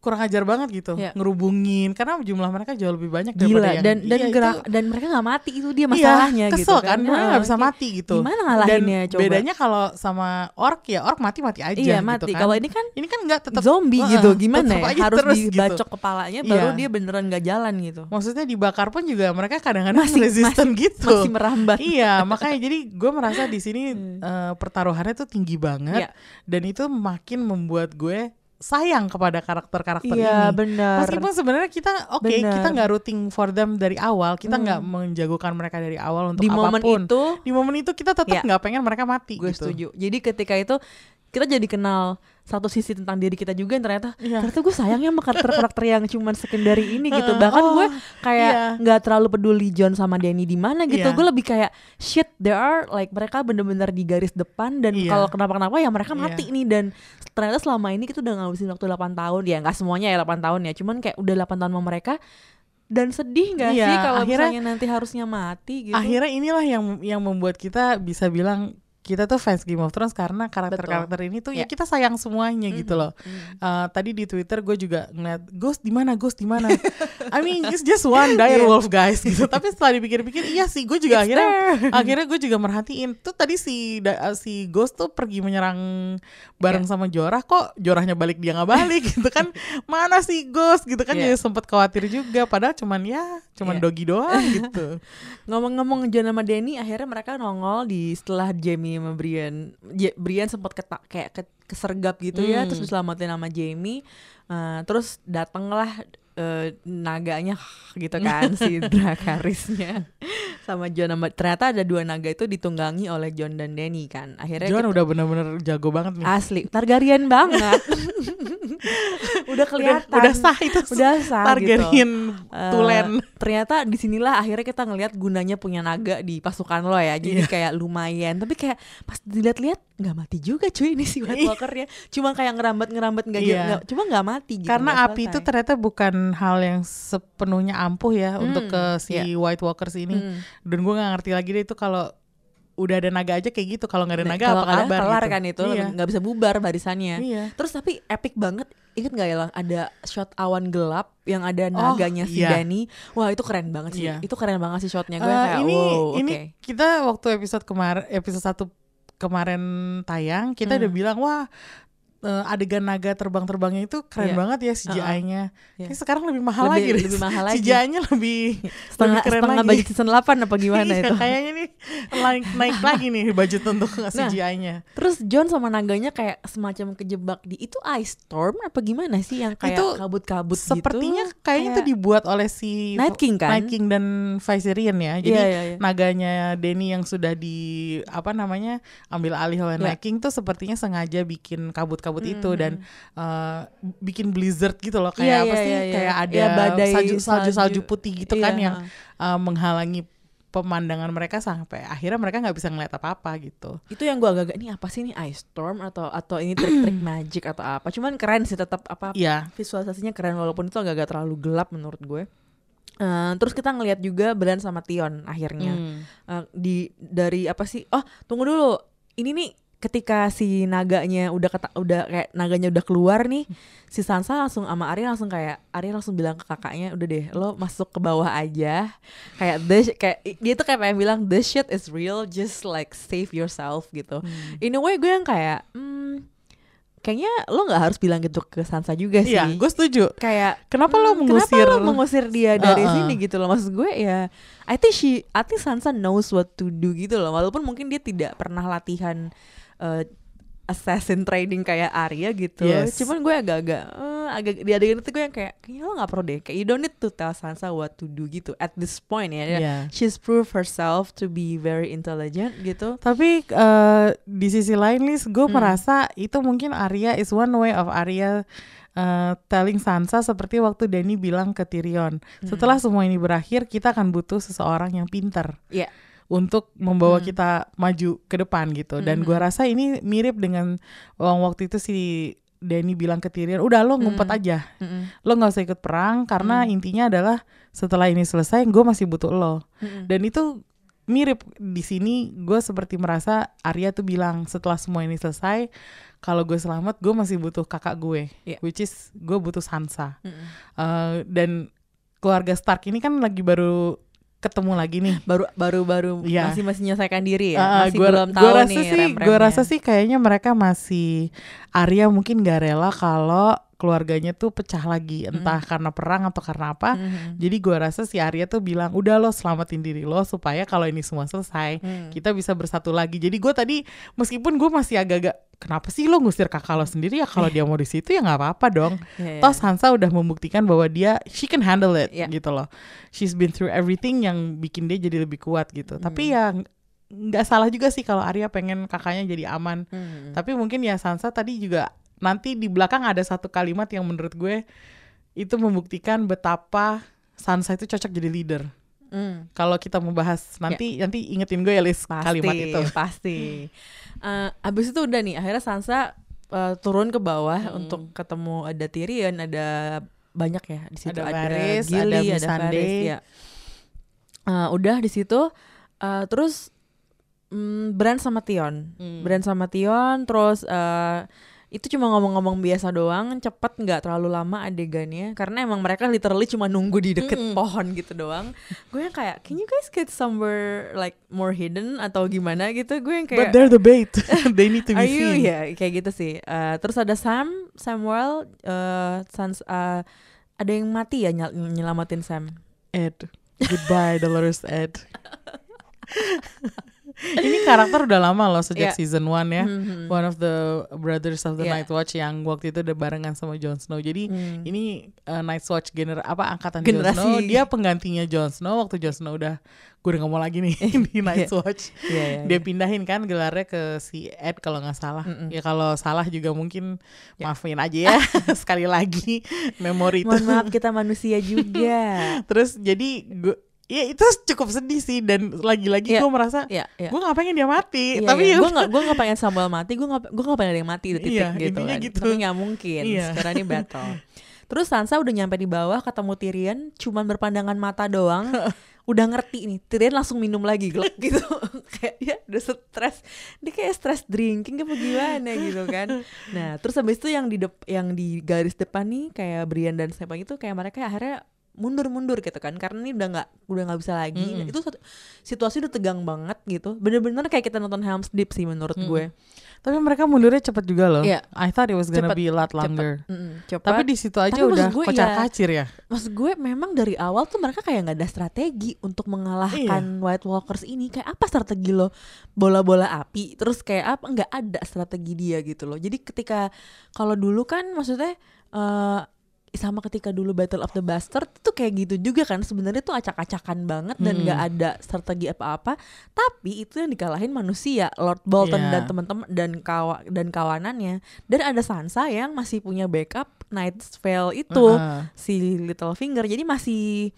kurang ajar banget gitu, Iya. ngerubungin karena jumlah mereka jauh lebih banyak Gila daripada yang dan dan Iya, itu- gerak dan mereka nggak mati itu dia Iya, masalahnya gitu kesel kan, mereka nggak bisa mati gitu. Gimana ngalahinnya Dan coba? bedanya kalau sama orc ya orc mati mati aja iya gitu mati. kan. Kalau ini kan ini kan nggak tetap zombie Heeh, gitu gimana ya? Harus terus dibacok gitu. kepalanya baru Iya. dia beneran nggak jalan gitu. Maksudnya dibakar pun juga mereka kadang-kadang Masih- resisten gitu. Masih merambat. iya, makanya jadi gue merasa di sini Hmm. eh, pertaruhannya tuh tinggi banget Iya. dan itu makin membuat gue sayang kepada karakter-karakter Iya ini. benar. Meskipun sebenarnya kita oke Benar. kita nggak rooting for them dari awal, kita Hmm. nggak menjagokan mereka dari awal untuk di momen apa pun. itu di momen itu kita tetap Iya. nggak pengen mereka mati gue gitu. setuju. Jadi ketika itu kita jadi kenal satu sisi tentang diri kita juga yang ternyata Iya. ternyata gue sayangnya sama karakter-karakter yang cuman secondary ini gitu bahkan Oh, gue kayak iya. nggak terlalu peduli John sama Danny di mana gitu Iya. gue lebih kayak shit there are like mereka bener-bener di garis depan dan Iya. kalau kenapa-kenapa ya mereka Iya. mati nih dan ternyata selama ini kita udah ngabisin waktu 8 tahun ya nggak semuanya ya 8 tahun ya cuman kayak udah 8 tahun sama mereka dan sedih nggak Iya, sih kalau misalnya nanti harusnya mati gitu Akhirnya inilah yang yang membuat kita bisa bilang kita tuh fans Game of Thrones karena karakter-karakter ini tuh ya Ya. kita sayang semuanya gitu loh. Uh, tadi di Twitter gue juga ngeliat Ghost di mana Ghost di mana. I mean it's just one dire wolf guys gitu. Tapi setelah dipikir-pikir iya sih gue juga It's akhirnya there. akhirnya gue juga merhatiin tuh tadi si da- uh, si Ghost tuh pergi menyerang bareng sama Jorah kok Jorahnya balik dia nggak balik gitu kan mana sih Ghost gitu kan Iya. jadi sempet khawatir juga padahal cuman ya cuman Iya. dogi doang gitu. Ngomong-ngomong John sama Danny akhirnya mereka nongol di setelah Jamie sama Brian. Ja- Brian sempat keta- kayak ke- kesergap gitu ya, Hmm. terus diselamatin sama Jamie. Eh, terus datanglah eh, naganya gitu kan si Drakarisnya sama John sama ternyata ada dua naga itu ditunggangi oleh John dan Danny kan. Akhirnya John kita- udah bener-bener jago banget nih. asli Targaryen banget. udah kelihatan. udah sah itu Udah sah Targaryen gitu. Eh, tulen. ternyata di sinilah akhirnya kita ngelihat gunanya punya naga di pasukan lo ya jadi Iya. kayak lumayan tapi kayak pas dilihat-lihat nggak mati juga cuy ini si White Walker-nya cuma kayak ngerambat ngerambat nggak Iya. nggak- cuma nggak mati gitu Karena api itu ternyata bukan hal yang sepenuhnya ampuh ya untuk ke si iya. White Walkers ini. Mm. Dan gue nggak ngerti lagi deh itu kalau udah ada naga aja kayak gitu. Kalau nggak ada Nah, naga apa kabar kelar gitu. kan itu Iya. nggak bisa bubar barisannya Iya. terus tapi epic banget inget nggak ya ada shot awan gelap yang ada naganya si iya. Dani wah itu keren banget sih Iya. itu keren banget sih shotnya gue Eh, kayak ini wow ini oke kita waktu episode kemarin episode satu kemarin tayang kita Hmm. udah bilang wah eh, adegan naga terbang-terbangnya itu keren Iya. banget ya CGI-nya. Iya. Kayak sekarang lebih mahal Lebih- lagi lebih mahal lagi. CGI-nya lebih setengah lebih keren setengah lagi. budget season 8 apa gimana Iya, itu Kayaknya nih naik naik lagi nih budget untuk Nah, CGI-nya. Terus John sama naganya kayak semacam kejebak di itu ice storm apa gimana sih yang kayak Itu kabut-kabut gitu? Sepertinya kayaknya itu dibuat oleh si Night King kan? Night King dan Viserion ya. Jadi Iya, iya, iya. naganya Denny yang sudah di apa namanya ambil alih oleh Iya. Night King tuh sepertinya sengaja bikin kabut-kabut Hmm, itu dan uh, bikin blizzard gitu loh Iya, kayak apa iya, sih? iya, iya. Kayak ada Iya, badai salju salju salju putih gitu Iya, kan yang heeh. uh, menghalangi pemandangan mereka sampai akhirnya mereka nggak bisa ngeliat apa-apa gitu. itu yang gua agak-agak ini apa sih ini ice storm atau atau ini trik-trik magic atau apa? Cuman keren sih tetap apa Iya. visualisasinya keren walaupun itu agak-agak terlalu gelap menurut gue. Eh, terus kita ngelihat juga Bran sama Tion akhirnya Hmm. Eh, di dari apa sih? Oh tunggu dulu, ini nih ketika si naganya udah keta, udah kayak naganya udah keluar nih, si Sansa langsung sama Arya langsung kayak Arya langsung bilang ke kakaknya, udah deh lo masuk ke bawah aja, kayak this kayak dia tuh kayak pengen bilang this shit is real, just like save yourself gitu. In a way gue yang kayak, hmm, kayaknya lo nggak harus bilang gitu ke Sansa juga sih. Iya, gue setuju. kayak Kenapa lo "Hmm, mengusir? Kenapa lo mengusir dia dari Uh-uh. sini gitu loh maksud gue ya I think she I think Sansa knows what to do gitu loh walaupun mungkin dia tidak pernah latihan uh, assassin training kayak Arya gitu Yes. cuman gue agak-agak eh, agak di adegan itu gue yang kayak kayaknya lo nggak perlu deh kayak you don't need to tell Sansa what to do gitu at this point ya Iya. she's proved herself to be very intelligent gitu Tapi eh, di sisi lain Lis, gue Hmm. merasa itu mungkin Arya is one way of Arya eh, telling Sansa seperti waktu Dany bilang ke Tyrion. Hmm. Setelah semua ini berakhir, kita akan butuh seseorang yang pinter Iya. Untuk membawa Hmm. kita maju ke depan gitu. Dan Mhm. gue rasa ini mirip dengan waktu itu si Dany bilang ke Tyrion, udah lo ngumpet Hmm. aja, Mm-mm. lo nggak usah ikut perang karena Hmm. intinya adalah setelah ini selesai, gue masih butuh lo. Mm-mm. Dan itu mirip di sini gue seperti merasa Arya tuh bilang setelah semua ini selesai kalau gue selamat gue masih butuh kakak gue Iya. which is gue butuh Sansa Mm-mm. Eh, dan keluarga Stark ini kan lagi baru ketemu lagi nih baru baru baru Iya. masih masih menyelesaikan diri ya Ah, masih gua- belum gua tahu rasa nih sih. Gue rasa sih kayaknya mereka masih Arya mungkin gak rela kalau keluarganya tuh pecah lagi entah karena perang atau karena apa. Mhm. Jadi gue rasa si Arya tuh bilang udah lo selamatin diri lo supaya kalau ini semua selesai Hmm. kita bisa bersatu lagi. Jadi gue tadi meskipun gue masih agak-agak kenapa sih lo ngusir kakak lo sendiri ya kalau dia mau di situ ya nggak apa-apa dong. Iya, iya. Toh Sansa udah membuktikan bahwa dia she can handle it Iya. gitu loh. She's been through everything yang bikin dia jadi lebih kuat gitu. Hmm. Tapi ya ng- nggak salah juga sih kalau Arya pengen kakaknya jadi aman. Hmm. Tapi mungkin ya Sansa tadi juga nanti di belakang ada satu kalimat yang menurut gue itu membuktikan betapa Sansa itu cocok jadi leader. Hmm. Kalau kita membahas nanti nanti ingetin gue ya Lis pasti, kalimat itu. pasti. Eh, abis itu udah nih, akhirnya Sansa eh, turun ke bawah Hmm. untuk ketemu ada Tyrion, ada banyak ya di situ Ada ada, Varys, Gilly, ada ada. Varys, ya. Eh, udah di situ, eh, terus mm, Bran sama Tion, Hmm. Bran sama Tion, terus eh, itu cuma ngomong-ngomong biasa doang, cepet nggak terlalu lama adegannya, karena emang mereka literally cuma nunggu di deket Mm-mm. pohon gitu doang. Gue yang kayak, can you guys get somewhere like more hidden atau gimana gitu? Gue yang But kayak, they're the bait. They need to be Are you seen. ya kayak gitu sih. Eh, terus ada Sam, Samuel, eh Sans, eh, ada yang mati ya nyel- nyelamatin Sam. Ed. Goodbye Dolores Ed. Ini karakter udah lama loh sejak Iya. season 1 ya. Mhm. One of the brothers of the Iya. Night Watch yang waktu itu udah barengan sama Jon Snow. Jadi Hmm. ini uh, Night Watch gener apa angkatan Generasi. Jon Snow. Dia penggantinya Jon Snow waktu Jon Snow udah gue udah gak mau lagi nih di Night Watch. Iya, iya, Dia iya. pindahin kan gelarnya ke si Ed kalau nggak salah. Mm-mm. Ya kalau salah juga mungkin Ya. maafin aja ya sekali lagi memori itu. Mohon maaf kita manusia juga. Terus jadi gue ya itu cukup sedih sih dan lagi-lagi Iya. gue merasa Iya, iya. gue nggak pengen dia mati Iya, tapi iya. ya gue nggak gue nggak pengen Samuel mati, gue nggak gue nggak pengen ada yang mati udah titik Iya, gitu kan. gitu. Tapi nggak mungkin. Iya. Sekarang ini battle. Terus Sansa udah nyampe di bawah ketemu Tyrion, cuman berpandangan mata doang. udah ngerti nih, Tyrion langsung minum lagi gitu. kayak ya udah stres. Dia kayak stress drinking apa gimana gitu kan. Nah, terus habis itu yang di dep- yang di garis depan nih kayak Brian dan siapa itu kayak mereka akhirnya mundur-mundur gitu kan karena ini udah nggak udah nggak bisa lagi Mm-mm. itu satu- situasi udah tegang banget gitu bener-bener kayak kita nonton Helm's Deep sih menurut Mm-mm. gue tapi mereka mundurnya cepet juga loh Iya. I thought it was gonna Cepet, be a lot cepet. longer Mm-mm, cepat. tapi di situ aja Tapi udah gue kocar iya. kacir ya maksud gue memang dari awal tuh mereka kayak nggak ada strategi untuk mengalahkan Iya. White Walkers ini kayak apa strategi lo bola-bola api terus kayak apa nggak ada strategi dia gitu loh jadi ketika kalau dulu kan maksudnya eh sama ketika dulu Battle of the Bastard tuh kayak gitu juga kan sebenarnya tuh acak-acakan banget dan Mm-mm. nggak ada strategi apa-apa tapi itu yang dikalahin manusia Lord Bolton Iya. dan teman-teman dan kawa dan kawanannya dan ada Sansa yang masih punya backup Night's Veil itu Heeh. si Littlefinger jadi masih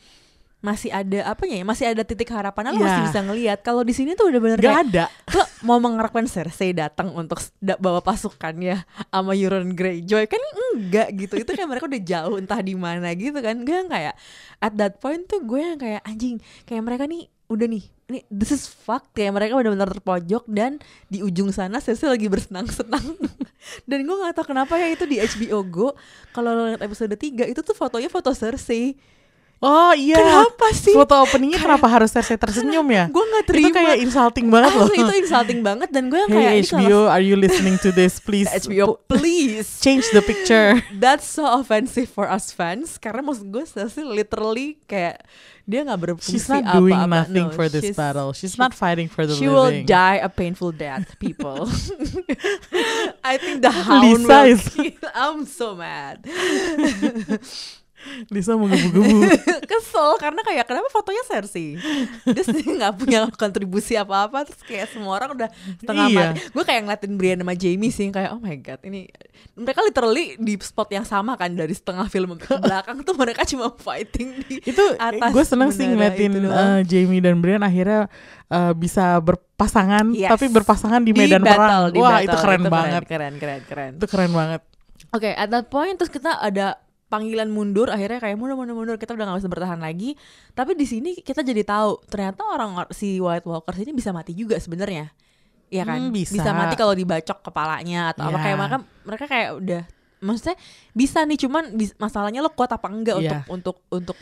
masih ada apanya ya masih ada titik harapan lo Iya. masih bisa ngelihat kalau di sini tuh udah bener Gak kayak ada. lo mau mengharapkan Cersei datang untuk bawa pasukannya sama Euron Greyjoy kan enggak gitu. Itu kan mereka udah jauh entah di mana gitu kan. Gue yang kayak at that point tuh gue yang kayak anjing kayak mereka nih udah nih ini this is fucked. Kayak mereka benar-benar terpojok dan di ujung sana Cersei lagi bersenang-senang. Dan gue nggak tahu kenapa ya itu di HBO Go. Kalau lo lihat episode 3 itu tuh fotonya foto Cersei oh iya. Kenapa sih? Foto openingnya kenapa harus Cersei tersenyum ya? gue nggak itu terima. kayak insulting banget loh. Asli, itu insulting banget dan gue yang kayak hey ini kalau HBO are you listening to this? Please HBO please. change the picture. That's so offensive for us fans karena maksud gue Cersei literally kayak dia nggak berfungsi she's not apa-apa. doing nothing No, for this she's- battle. She's not fighting for the She will living. die a painful death, people. I think the hound Lisa will is-. I'm so mad. Lisa mau gebu-gebu Kesel karena kayak kenapa fotonya Cersei? Dia sendiri nggak punya kontribusi apa-apa terus kayak semua orang udah setengah Iya. mati. Gue kayak ngeliatin Brian sama Jamie sih kayak oh my god ini mereka literally di spot yang sama kan dari setengah film ke belakang tuh mereka cuma fighting di itu atas gue seneng sih ngeliatin itu eh, Jamie dan Brian akhirnya eh, bisa berpasangan Yes. tapi berpasangan di Di medan battle, perang di wah battle. itu keren banget Keren, keren, keren. itu keren banget Oke, at that point terus kita ada panggilan mundur akhirnya kayak mundur mundur mundur kita udah gak bisa bertahan lagi tapi di sini kita jadi tahu ternyata orang si White Walkers ini bisa mati juga sebenarnya Iya kan Hmm, bisa. mati kalau dibacok kepalanya atau apa Ya. kayak mereka mereka kayak udah maksudnya bisa nih cuman bis- masalahnya lo kuat apa enggak Iya. untuk untuk untuk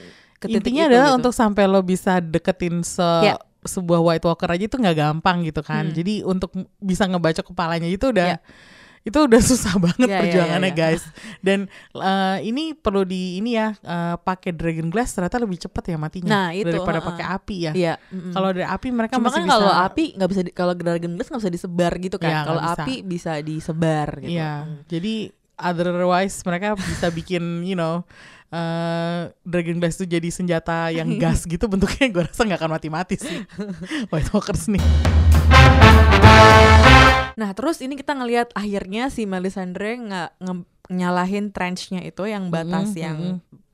intinya itu adalah gitu. untuk sampai lo bisa deketin se Ya. sebuah White Walker aja itu nggak gampang gitu kan Hmm. jadi untuk bisa ngebacok kepalanya itu udah Ya. Itu udah susah banget Ya, ya, perjuangannya ya, ya. guys dan eh, ini perlu di ini ya eh, pakai Dragon Glass ternyata lebih cepet ya matinya Nah, itu, daripada heeh. pakai api ya Iya, mm-mm. kalau dari api mereka Cuma masih kan bisa kalau api nggak bisa kalau Dragon Glass nggak bisa disebar gitu kan. Nggak kalau api bisa disebar gitu. Iya, jadi otherwise mereka bisa bikin you know eh Dragon Glass itu jadi senjata yang gas gitu bentuknya gue rasa nggak akan mati-mati sih White Walkers nih Nah terus ini kita ngelihat akhirnya si Melisandre nggak nge- nyalahin trenchnya itu yang batas Mm-mm, yang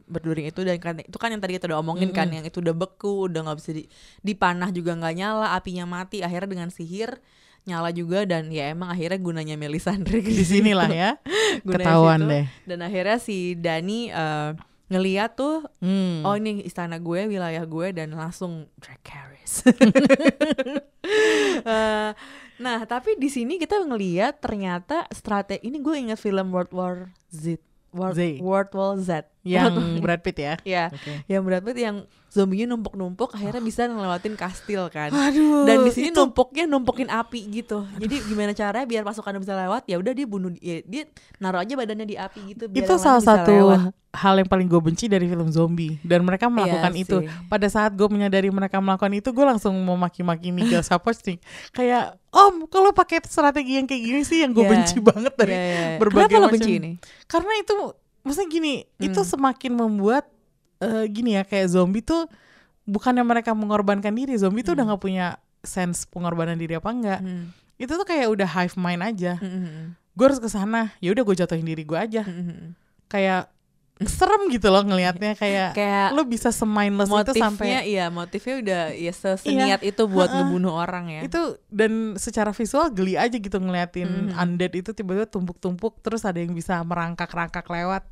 berduri itu dan kan itu kan yang tadi kita udah omongin kan yang itu udah beku udah nggak bisa di, dipanah juga nggak nyala apinya mati akhirnya dengan sihir nyala juga dan ya emang akhirnya gunanya Melisandre Di sini lah ya. Ketahuan situ. deh. dan akhirnya si Dani eh, ngeliat tuh Hmm. oh ini istana gue wilayah gue dan langsung Dracarys Eh, nah tapi di sini kita ngeliat ternyata strategi ini gue inget film World War Z World, Z. World War Z yang Brad Pitt ya. ya Oke. yang Brad Pitt yang zombinya numpuk-numpuk akhirnya bisa ngelewatin kastil kan Aduh. dan di sini itu- numpuknya numpukin api gitu jadi gimana caranya biar pasukan bisa lewat ya udah dia bunuh ya, dia naruh aja badannya di api gitu biar itu salah bisa satu lewat. hal yang paling gue benci dari film zombie dan mereka melakukan Iya itu sih. pada saat gue menyadari mereka melakukan itu gue langsung mau maki-maki Miguel Sapochnik kayak om kalau pakai strategi yang kayak gini sih yang gue Iya. benci banget dari Iya, iya, iya. berbagai Kenapa lo macam benci ini karena itu maksudnya gini itu Hmm. semakin membuat eh, gini ya kayak zombie tuh bukannya mereka mengorbankan diri zombie tuh udah Hmm. nggak punya sense pengorbanan diri apa enggak Hmm. itu tuh kayak udah hive mind aja Hmm, hmm, hmm. gue harus ke sana ya udah gue jatuhin diri gue aja Hmm, hmm, hmm. kayak serem gitu loh ngelihatnya kayak kayak lo bisa semindless itu motifnya sampai iya motifnya udah ya seseniat itu buat Heeh. ngebunuh orang ya itu dan secara visual geli aja gitu ngeliatin Mhm. undead itu tiba-tiba tumpuk-tumpuk terus ada yang bisa merangkak-rangkak lewat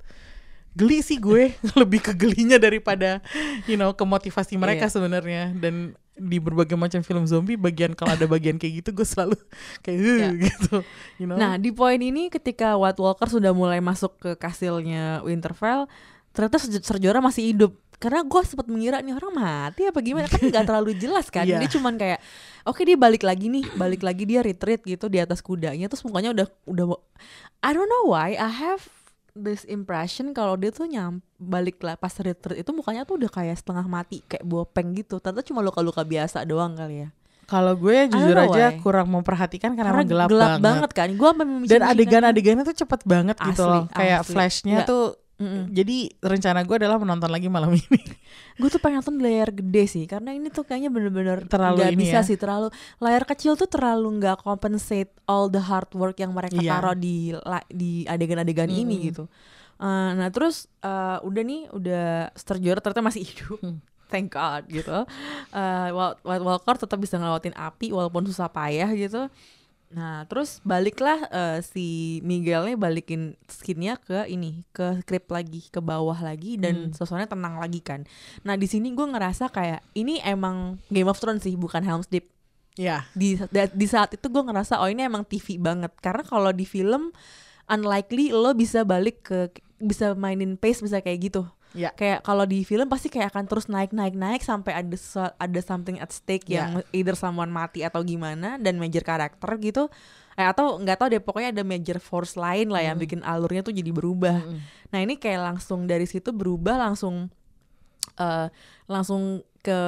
geli sih gue lebih ke gelinya daripada you know ke motivasi mereka Iya. sebenarnya dan di berbagai macam film zombie bagian kalau ada bagian kayak gitu gue selalu kayak "Huh," Iya. gitu you know Nah, di poin ini ketika White Walker sudah mulai masuk ke kastilnya Winterfell, ternyata Ser- Serjora masih hidup. Karena gue sempat mengira nih orang mati apa gimana kan nggak terlalu jelas kan. Iya. Dia cuman kayak oke dia balik lagi nih, balik lagi dia retreat gitu di atas kudanya terus mukanya udah udah I don't know why I have this impression kalau dia tuh nyam balik lah pas retreat itu mukanya tuh udah kayak setengah mati kayak bopeng gitu. Ternyata cuma luka-luka biasa doang kali ya. kalau gue jujur aja why. kurang memperhatikan karena, Karena emang gelap, banget. kan. Gue dan adegan-adegannya tuh cepet banget gitu Asli, loh kayak asli. flashnya Nggak. tuh Mm-mm. jadi rencana gue adalah menonton lagi malam ini gue tuh pengen nonton layar gede sih karena ini tuh kayaknya bener-bener Terlalu ini bisa ya. sih terlalu layar kecil tuh terlalu nggak compensate all the hard work yang mereka Iya. taruh di di adegan-adegan ini Mm-mm. gitu Eh, nah terus eh, udah nih udah Sturgeon ternyata masih hidup Hmm. thank god gitu Eh, White Walker tetap bisa ngelewatin api walaupun susah payah gitu Nah, terus baliklah eh, si Miguelnya balikin skinnya ke ini, ke krip lagi, ke bawah lagi dan Hmm. suasananya tenang lagi kan. Nah, di sini gue ngerasa kayak ini emang Game of Thrones sih, bukan Helm's Deep. ya Di da- di saat itu gue ngerasa oh ini emang TV banget. Karena kalau di film unlikely lo bisa balik ke bisa mainin pace bisa kayak gitu. Ya Kayak kalau di film pasti kayak akan terus naik naik naik sampai ada ada something at stake Ya. yang either someone mati atau gimana dan major karakter gitu. Eh, atau nggak tahu deh pokoknya ada major force lain lah yang Hmm. bikin alurnya tuh jadi berubah. Mm-mm. Nah ini kayak langsung dari situ berubah langsung eh langsung ke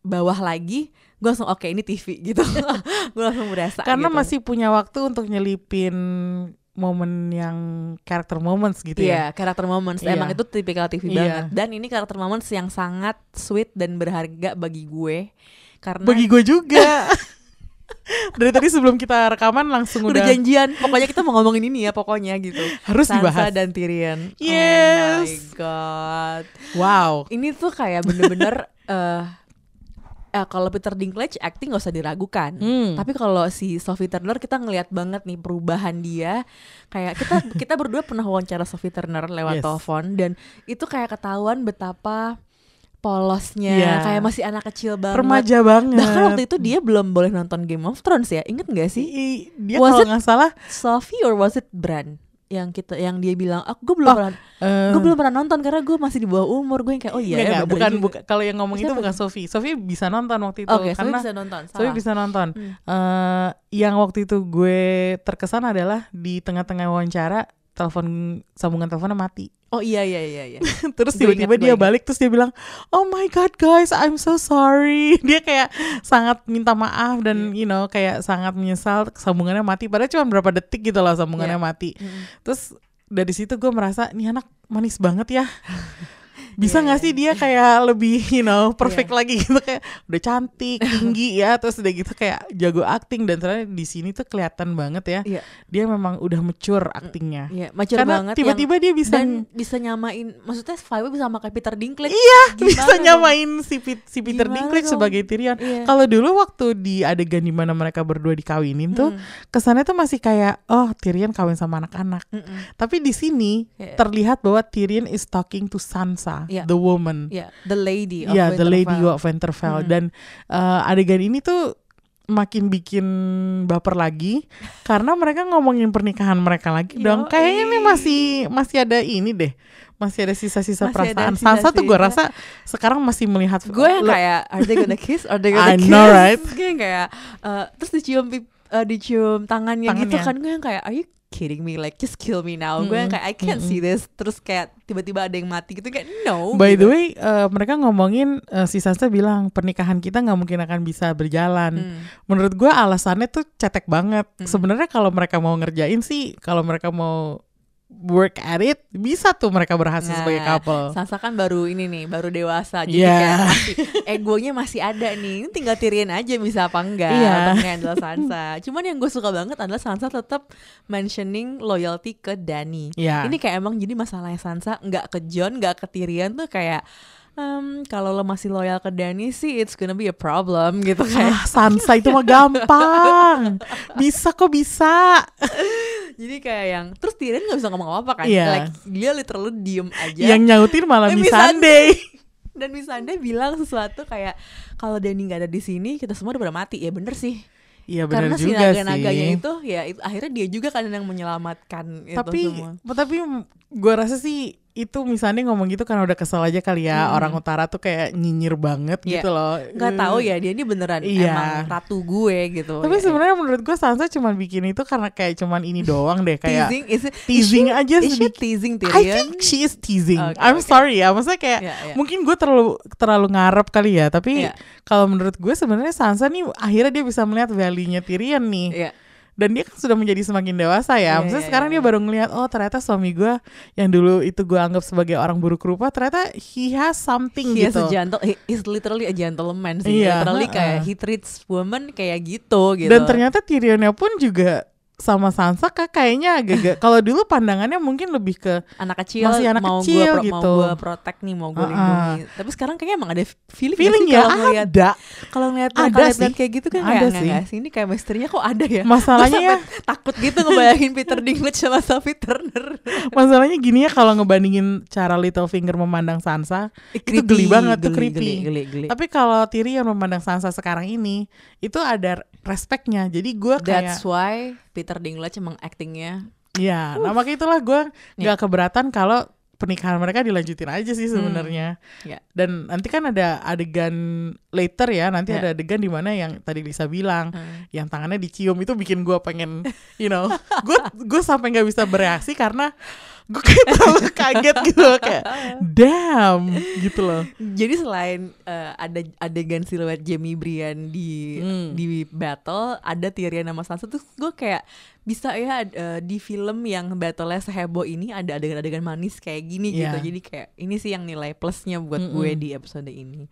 bawah lagi. Gue langsung oke ini TV gitu. gue langsung berasa. karena gitu. masih punya waktu untuk nyelipin momen yang karakter moments gitu Iya, ya karakter moments. Iya. Emang itu tipikal TV Iya. banget. Dan ini karakter moments yang sangat sweet dan berharga bagi gue. Karena bagi gue juga dari tadi sebelum kita rekaman langsung udah, udah, janjian. Pokoknya kita mau ngomongin ini ya pokoknya gitu. harus Sansa dibahas dan Tyrion. Oh my Yes. god. wow Ini tuh kayak bener-bener eh eh, kalau Peter Dinklage acting gak usah diragukan. Hmm. Tapi kalau si Sophie Turner kita ngelihat banget nih perubahan dia. Kayak kita kita berdua pernah wawancara Sophie Turner lewat Yes. telepon dan itu kayak ketahuan betapa polosnya, Iya. kayak masih anak kecil banget. remaja banget Bahkan waktu itu dia belum boleh nonton Game of Thrones ya. Ingat gak sih? I- dia Was kalau nggak salah Sophie or was it Bran? Yang kita yang dia bilang, "Aku gue belum Oh, pernah eh, gue belum pernah nonton karena gue masih di bawah umur." Gue yang kayak, "Oh iya Nggak, ya, nggak, bener bukan juga." bukan kalau yang ngomong itu Siapa? bukan Sophie. Sophie bisa nonton waktu itu Sophie karena bisa nonton. Salah. bisa nonton. Hmm. Eh, yang waktu itu gue terkesan adalah di tengah-tengah wawancara telepon sambungan teleponnya mati. Oh iya iya iya iya. Terus tiba-tiba dia ingat. balik terus dia bilang, "Oh my god guys, I'm so sorry." Dia kayak sangat minta maaf dan Iya. you know kayak sangat menyesal sambungannya mati. Padahal cuma berapa detik gitu loh sambungannya Iya. mati. Mm-mm. Terus dari situ gue merasa nih anak manis banget ya. bisa Iya, nggak iya. sih dia kayak lebih you know perfect lagi gitu kayak udah cantik tinggi ya terus udah gitu kayak jago acting dan ternyata di sini tuh kelihatan banget ya Iya. dia memang udah mature actingnya Iya, mature karena banget tiba-tiba dia bisa dan bisa nyamain maksudnya vibe bisa sama kayak Peter Dinklage. iya Gimana bisa dong? nyamain si, Pit- si Peter Gimana Dinklage dong? sebagai Tyrion Iya. kalau dulu waktu di adegan di mana mereka berdua dikawinin tuh Hmm. kesannya tuh masih kayak oh Tyrion kawin sama anak-anak Mm-mm. tapi di sini Iya. terlihat bahwa Tyrion is talking to Sansa Iya. the woman Iya, the lady of Iya, The Lady of Winterfell Hmm. dan eh, adegan ini tuh makin bikin baper lagi karena mereka ngomongin pernikahan mereka lagi dong. Kayaknya ini masih masih ada ini deh. Masih ada sisa-sisa Masih ada perasaan. Sansa tuh gue rasa sekarang masih melihat gue yang kayak are they gonna kiss are they I gonna kiss know, right? gue yang kayak eh, terus dicium eh, dicium tangannya, gitu Tangannya. kan gue yang kayak are you kidding me like just kill me now gue yang Mm-mm, kayak I can't see this terus kayak tiba-tiba ada yang mati gitu kayak no By gitu. the way, eh, mereka ngomongin eh, si Sansa bilang pernikahan kita nggak mungkin akan bisa berjalan. Hmm. Menurut gue alasannya tuh cetek banget. Hmm. Sebenarnya kalau mereka mau ngerjain sih, kalau mereka mau work at it, bisa tuh mereka berhasil Nah, sebagai couple. Sansa kan baru ini nih baru dewasa jadi Yeah. kayak masih, egonya masih ada nih Ini tinggal Tyrion aja bisa apa enggak Iya. untuk handle Sansa cuman yang gue suka banget adalah Sansa tetap mentioning loyalty ke Dany Iya. ini kayak emang jadi masalahnya Sansa nggak ke Jon nggak ke Tyrion tuh kayak "Em, kalau lo masih loyal ke Dany sih it's gonna be a problem gitu kayak Ah, Sansa itu mah gampang. Bisa kok bisa. jadi kayak yang terus Tyrion nggak bisa ngomong apa-apa kan Iya. like, dia literally diem aja Yang nyautin malah Eh, Miss Sunday. dan Miss bilang sesuatu kayak kalau Dani nggak ada di sini kita semua udah pada mati ya bener sih Iya karena benar si juga naga-naganya sih. itu ya itu akhirnya dia juga kan yang menyelamatkan itu tapi semua tapi gue rasa sih itu misalnya ngomong gitu karena udah kesel aja kali ya Hmm. orang utara tuh kayak nyinyir banget Iya. gitu loh nggak tahu ya dia ini beneran Iya. emang ratu gue gitu tapi Ya, sebenarnya menurut gue Sansa cuma bikin itu karena kayak cuman ini doang deh kayak teasing is it, teasing is she, aja is she teasing I Tyrion think she is teasing. Oke, I'm oke. sorry ya, maksudnya kayak Iya, iya. mungkin gue terlalu terlalu ngarep kali ya. Tapi Iya. kalau menurut gue sebenarnya Sansa nih akhirnya dia bisa melihat value-nya Tyrion nih. Iya. Dan dia kan sudah menjadi semakin dewasa ya. Maksudnya iya, sekarang iya. dia baru ngelihat oh ternyata suami gue yang dulu itu gue anggap sebagai orang buruk rupa ternyata he has something He a gitu. gentle, he is literally a gentleman sih. Iya, Literally heeh. kayak he treats woman kayak gitu gitu. Dan ternyata Tyrionnya pun juga sama Sansa kak kayaknya agak-agak kalau dulu pandangannya mungkin lebih ke anak kecil Masih anak mau kecil gua pro- gitu. mau gue protect nih mau gue Uh-uh. lindungi tapi sekarang kayaknya emang ada feeling, feeling ya kalau ngeliat ada. kalau ngeliat Ada liat sih. kayak gitu kan Ada kayak sih. nggak sih ini kayak misterinya kok ada ya Masalahnya ya takut gitu ngebayangin Peter Dinklage sama Sophie Turner Masalahnya gini ya kalau ngebandingin cara Littlefinger memandang Sansa itu geli banget tuh geli, creepy. geli, geli, geli. Tapi kalau Tyrion memandang Sansa sekarang ini itu ada respectnya. Jadi gue kayak that's why Peter Dinklage emang actingnya ya, nah makanya itulah gue Ya. nggak keberatan kalau pernikahan mereka dilanjutin aja sih sebenarnya. ya Dan nanti kan ada adegan later ya, nanti Ya. ada adegan di mana yang tadi Lisa bilang Hmm. yang tangannya dicium itu bikin gue pengen, you know, gue gue sampai nggak bisa bereaksi karena gue kayak terlalu kaget gitu loh, kayak damn gitu loh. Jadi selain eh, ada adegan siluet Jamie Brian di Hmm. di battle, ada Tyrion sama Sansa tuh gue kayak bisa ya eh, di film yang battle-nya seheboh ini ada adegan-adegan manis kayak gini gitu. Iya. Jadi kayak ini sih yang nilai plusnya buat Mm-mm. gue di episode ini.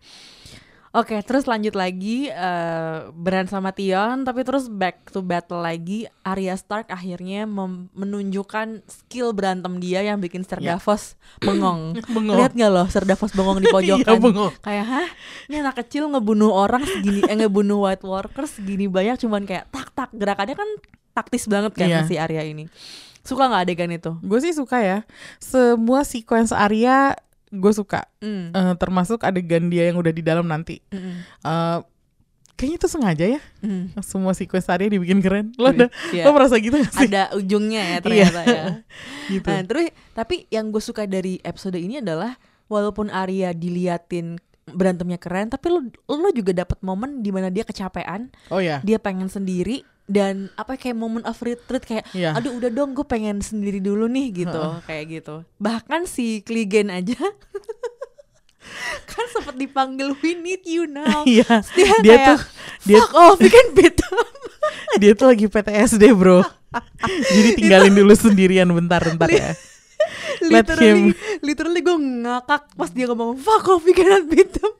Oke, terus lanjut lagi eh Bran sama Tion, tapi terus back to battle lagi. Arya Stark akhirnya mem- menunjukkan skill berantem dia yang bikin Ser Ya. Davos bengong. Bengong. Lihat nggak loh Ser Davos bengong di Iya, pojokan? bengong. kayak hah? Ini anak kecil ngebunuh orang segini, eh ngebunuh White Walkers segini banyak, cuman kayak tak tak gerakannya kan taktis banget kan Iya. si Arya ini. Suka nggak adegan itu? Gue sih suka ya. Semua sequence Arya gue suka. Hmm. Eh, termasuk adegan dia yang udah di dalam nanti. Mm-mm. Eh, kayaknya itu sengaja ya. Mm. Semua sequence Arya dibikin keren. Lo ada, Iya. lo merasa gitu gak sih? ada ujungnya ya ternyata Iya. ya. gitu. Nah, terus tapi yang gue suka dari episode ini adalah walaupun Arya diliatin berantemnya keren, tapi lo lo juga dapat momen di mana dia kecapean, Oh ya. dia pengen sendiri dan apa kayak momen of retreat kayak Iya. aduh udah dong gue pengen sendiri dulu nih gitu kayak gitu bahkan si Kligen aja kan sempat dipanggil we need you now Iya. dia, Dia kayak, tuh dia fuck off you can beat them dia tuh lagi PTSD, Bro. Jadi tinggalin dulu sendirian bentar-bentar ya. Let literally, him. literally gue ngakak pas dia ngomong fuck off you cannot beat them.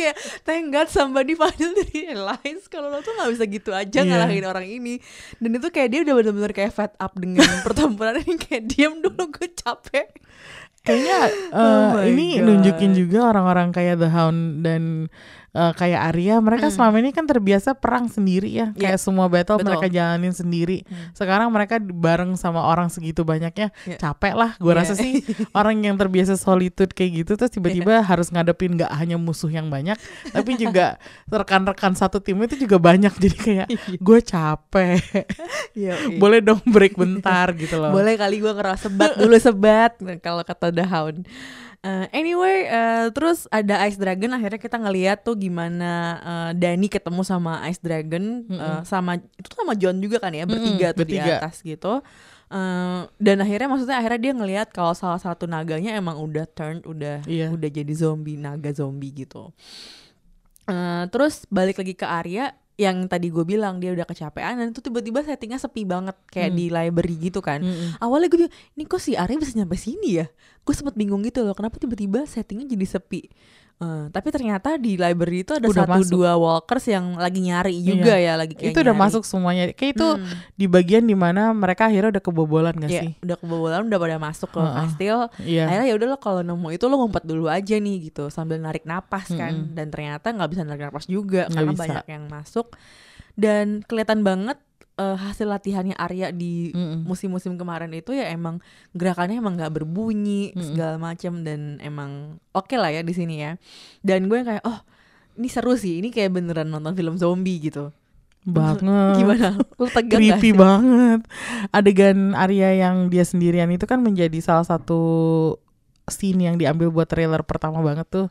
Kayak thank God somebody finally realize kalau lo tuh gak bisa gitu aja Iya. ngalahin orang ini. Dan itu kayak dia udah bener-bener kayak fed up dengan pertempuran ini kayak diam dulu gue capek. Kayaknya Oh eh, ini God. nunjukin juga orang-orang kayak The Hound dan eh, kayak Arya, mereka selama ini kan terbiasa perang sendiri ya, Iya. kayak semua battle Betul. mereka jalanin sendiri. Sekarang mereka bareng sama orang segitu banyaknya, Iya. capek lah. Gue Iya. rasa sih orang yang terbiasa solitude kayak gitu, terus tiba-tiba harus ngadepin nggak hanya musuh yang banyak, tapi juga rekan-rekan satu tim itu juga banyak. Jadi kayak gue capek, boleh dong break bentar gitu loh. Boleh kali gue ngerasa sebat dulu sebat kalau kata The Hound. Eh, anyway, eh, terus ada Ice Dragon. Akhirnya kita ngeliat tuh gimana eh, Dani ketemu sama Ice Dragon, eh, sama itu tuh sama John juga kan ya bertiga tuh di bertiga. atas gitu. Eh, dan akhirnya maksudnya akhirnya dia ngelihat kalau salah satu naganya emang udah turn, udah Iya. udah jadi zombie naga zombie gitu. Eh, terus balik lagi ke Arya yang tadi gue bilang dia udah kecapean dan itu tiba-tiba settingnya sepi banget kayak di library gitu kan. Mm-mm. awalnya gue bilang ini kok si Arya bisa nyampe sini ya? Gue sempet bingung gitu loh kenapa tiba-tiba settingnya jadi sepi Eh, tapi ternyata di library itu ada Udah satu masuk. dua walkers yang lagi nyari juga ya lagi kayak itu udah nyari. masuk semuanya. Kayak itu Hmm. di bagian di mana mereka akhirnya udah kebobolan gak Iya, sih? udah kebobolan udah pada masuk ke kastil Iya. akhirnya ya udah lo kalau nemu itu lo ngumpet dulu aja nih gitu sambil narik napas kan dan ternyata nggak bisa narik napas juga Nggak karena bisa. banyak yang masuk dan kelihatan banget eh, hasil latihannya Arya di musim-musim kemarin itu ya emang gerakannya emang nggak berbunyi segala macam dan emang oke lah ya di sini ya. Dan gue kayak oh ini seru sih ini kayak beneran nonton film zombie gitu. Banget. gimana? Lu tegang Creepy banget. Adegan Arya yang dia sendirian itu kan menjadi salah satu scene yang diambil buat trailer pertama banget tuh.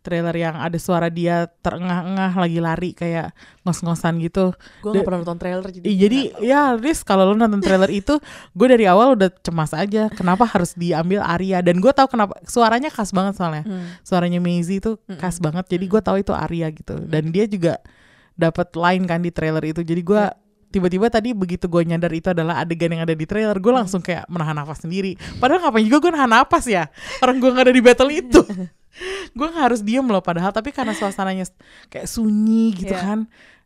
Trailer yang ada suara dia terengah-engah lagi lari kayak ngos-ngosan gitu. gue gak pernah nonton trailer jadi Ih, jadi ya Riz kalau lo nonton trailer itu gue dari awal udah cemas aja kenapa harus diambil Arya? Dan gue tahu kenapa suaranya khas banget soalnya. Hmm. suaranya Maisie itu khas banget jadi gue tahu itu Arya gitu. Dan dia juga dapat line kan di trailer itu jadi gue tiba-tiba tadi begitu gue nyadar itu adalah adegan yang ada di trailer gue langsung kayak menahan nafas sendiri padahal ngapain juga gue nahan nafas ya orang gue nggak ada di battle itu gue harus diem loh padahal tapi karena suasananya kayak sunyi gitu Iya. kan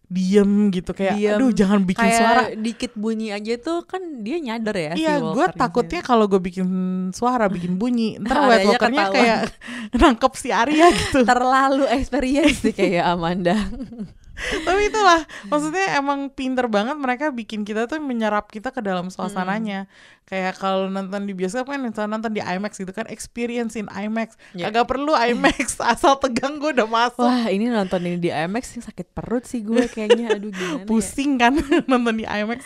diem gitu kayak Diem. aduh jangan bikin kayak suara dikit bunyi aja tuh kan dia nyadar ya si Iya, gue Walker ini. takutnya kalau gue bikin suara, bikin bunyi, ntar White Walkernya kayak nangkep si Arya gitu. terlalu experience sih kayak Amanda Tapi itulah, maksudnya emang pinter banget mereka bikin kita tuh menyerap kita ke dalam suasananya. Kayak kalau nonton di bioskop kan, misalnya nonton di IMAX gitu kan, experience in IMAX. Iya. Agak perlu IMAX, asal tegang gue udah masuk. wah ini nonton ini di IMAX sih sakit perut sih gue kayaknya aduh gimana ya. Pusing kan nonton di IMAX.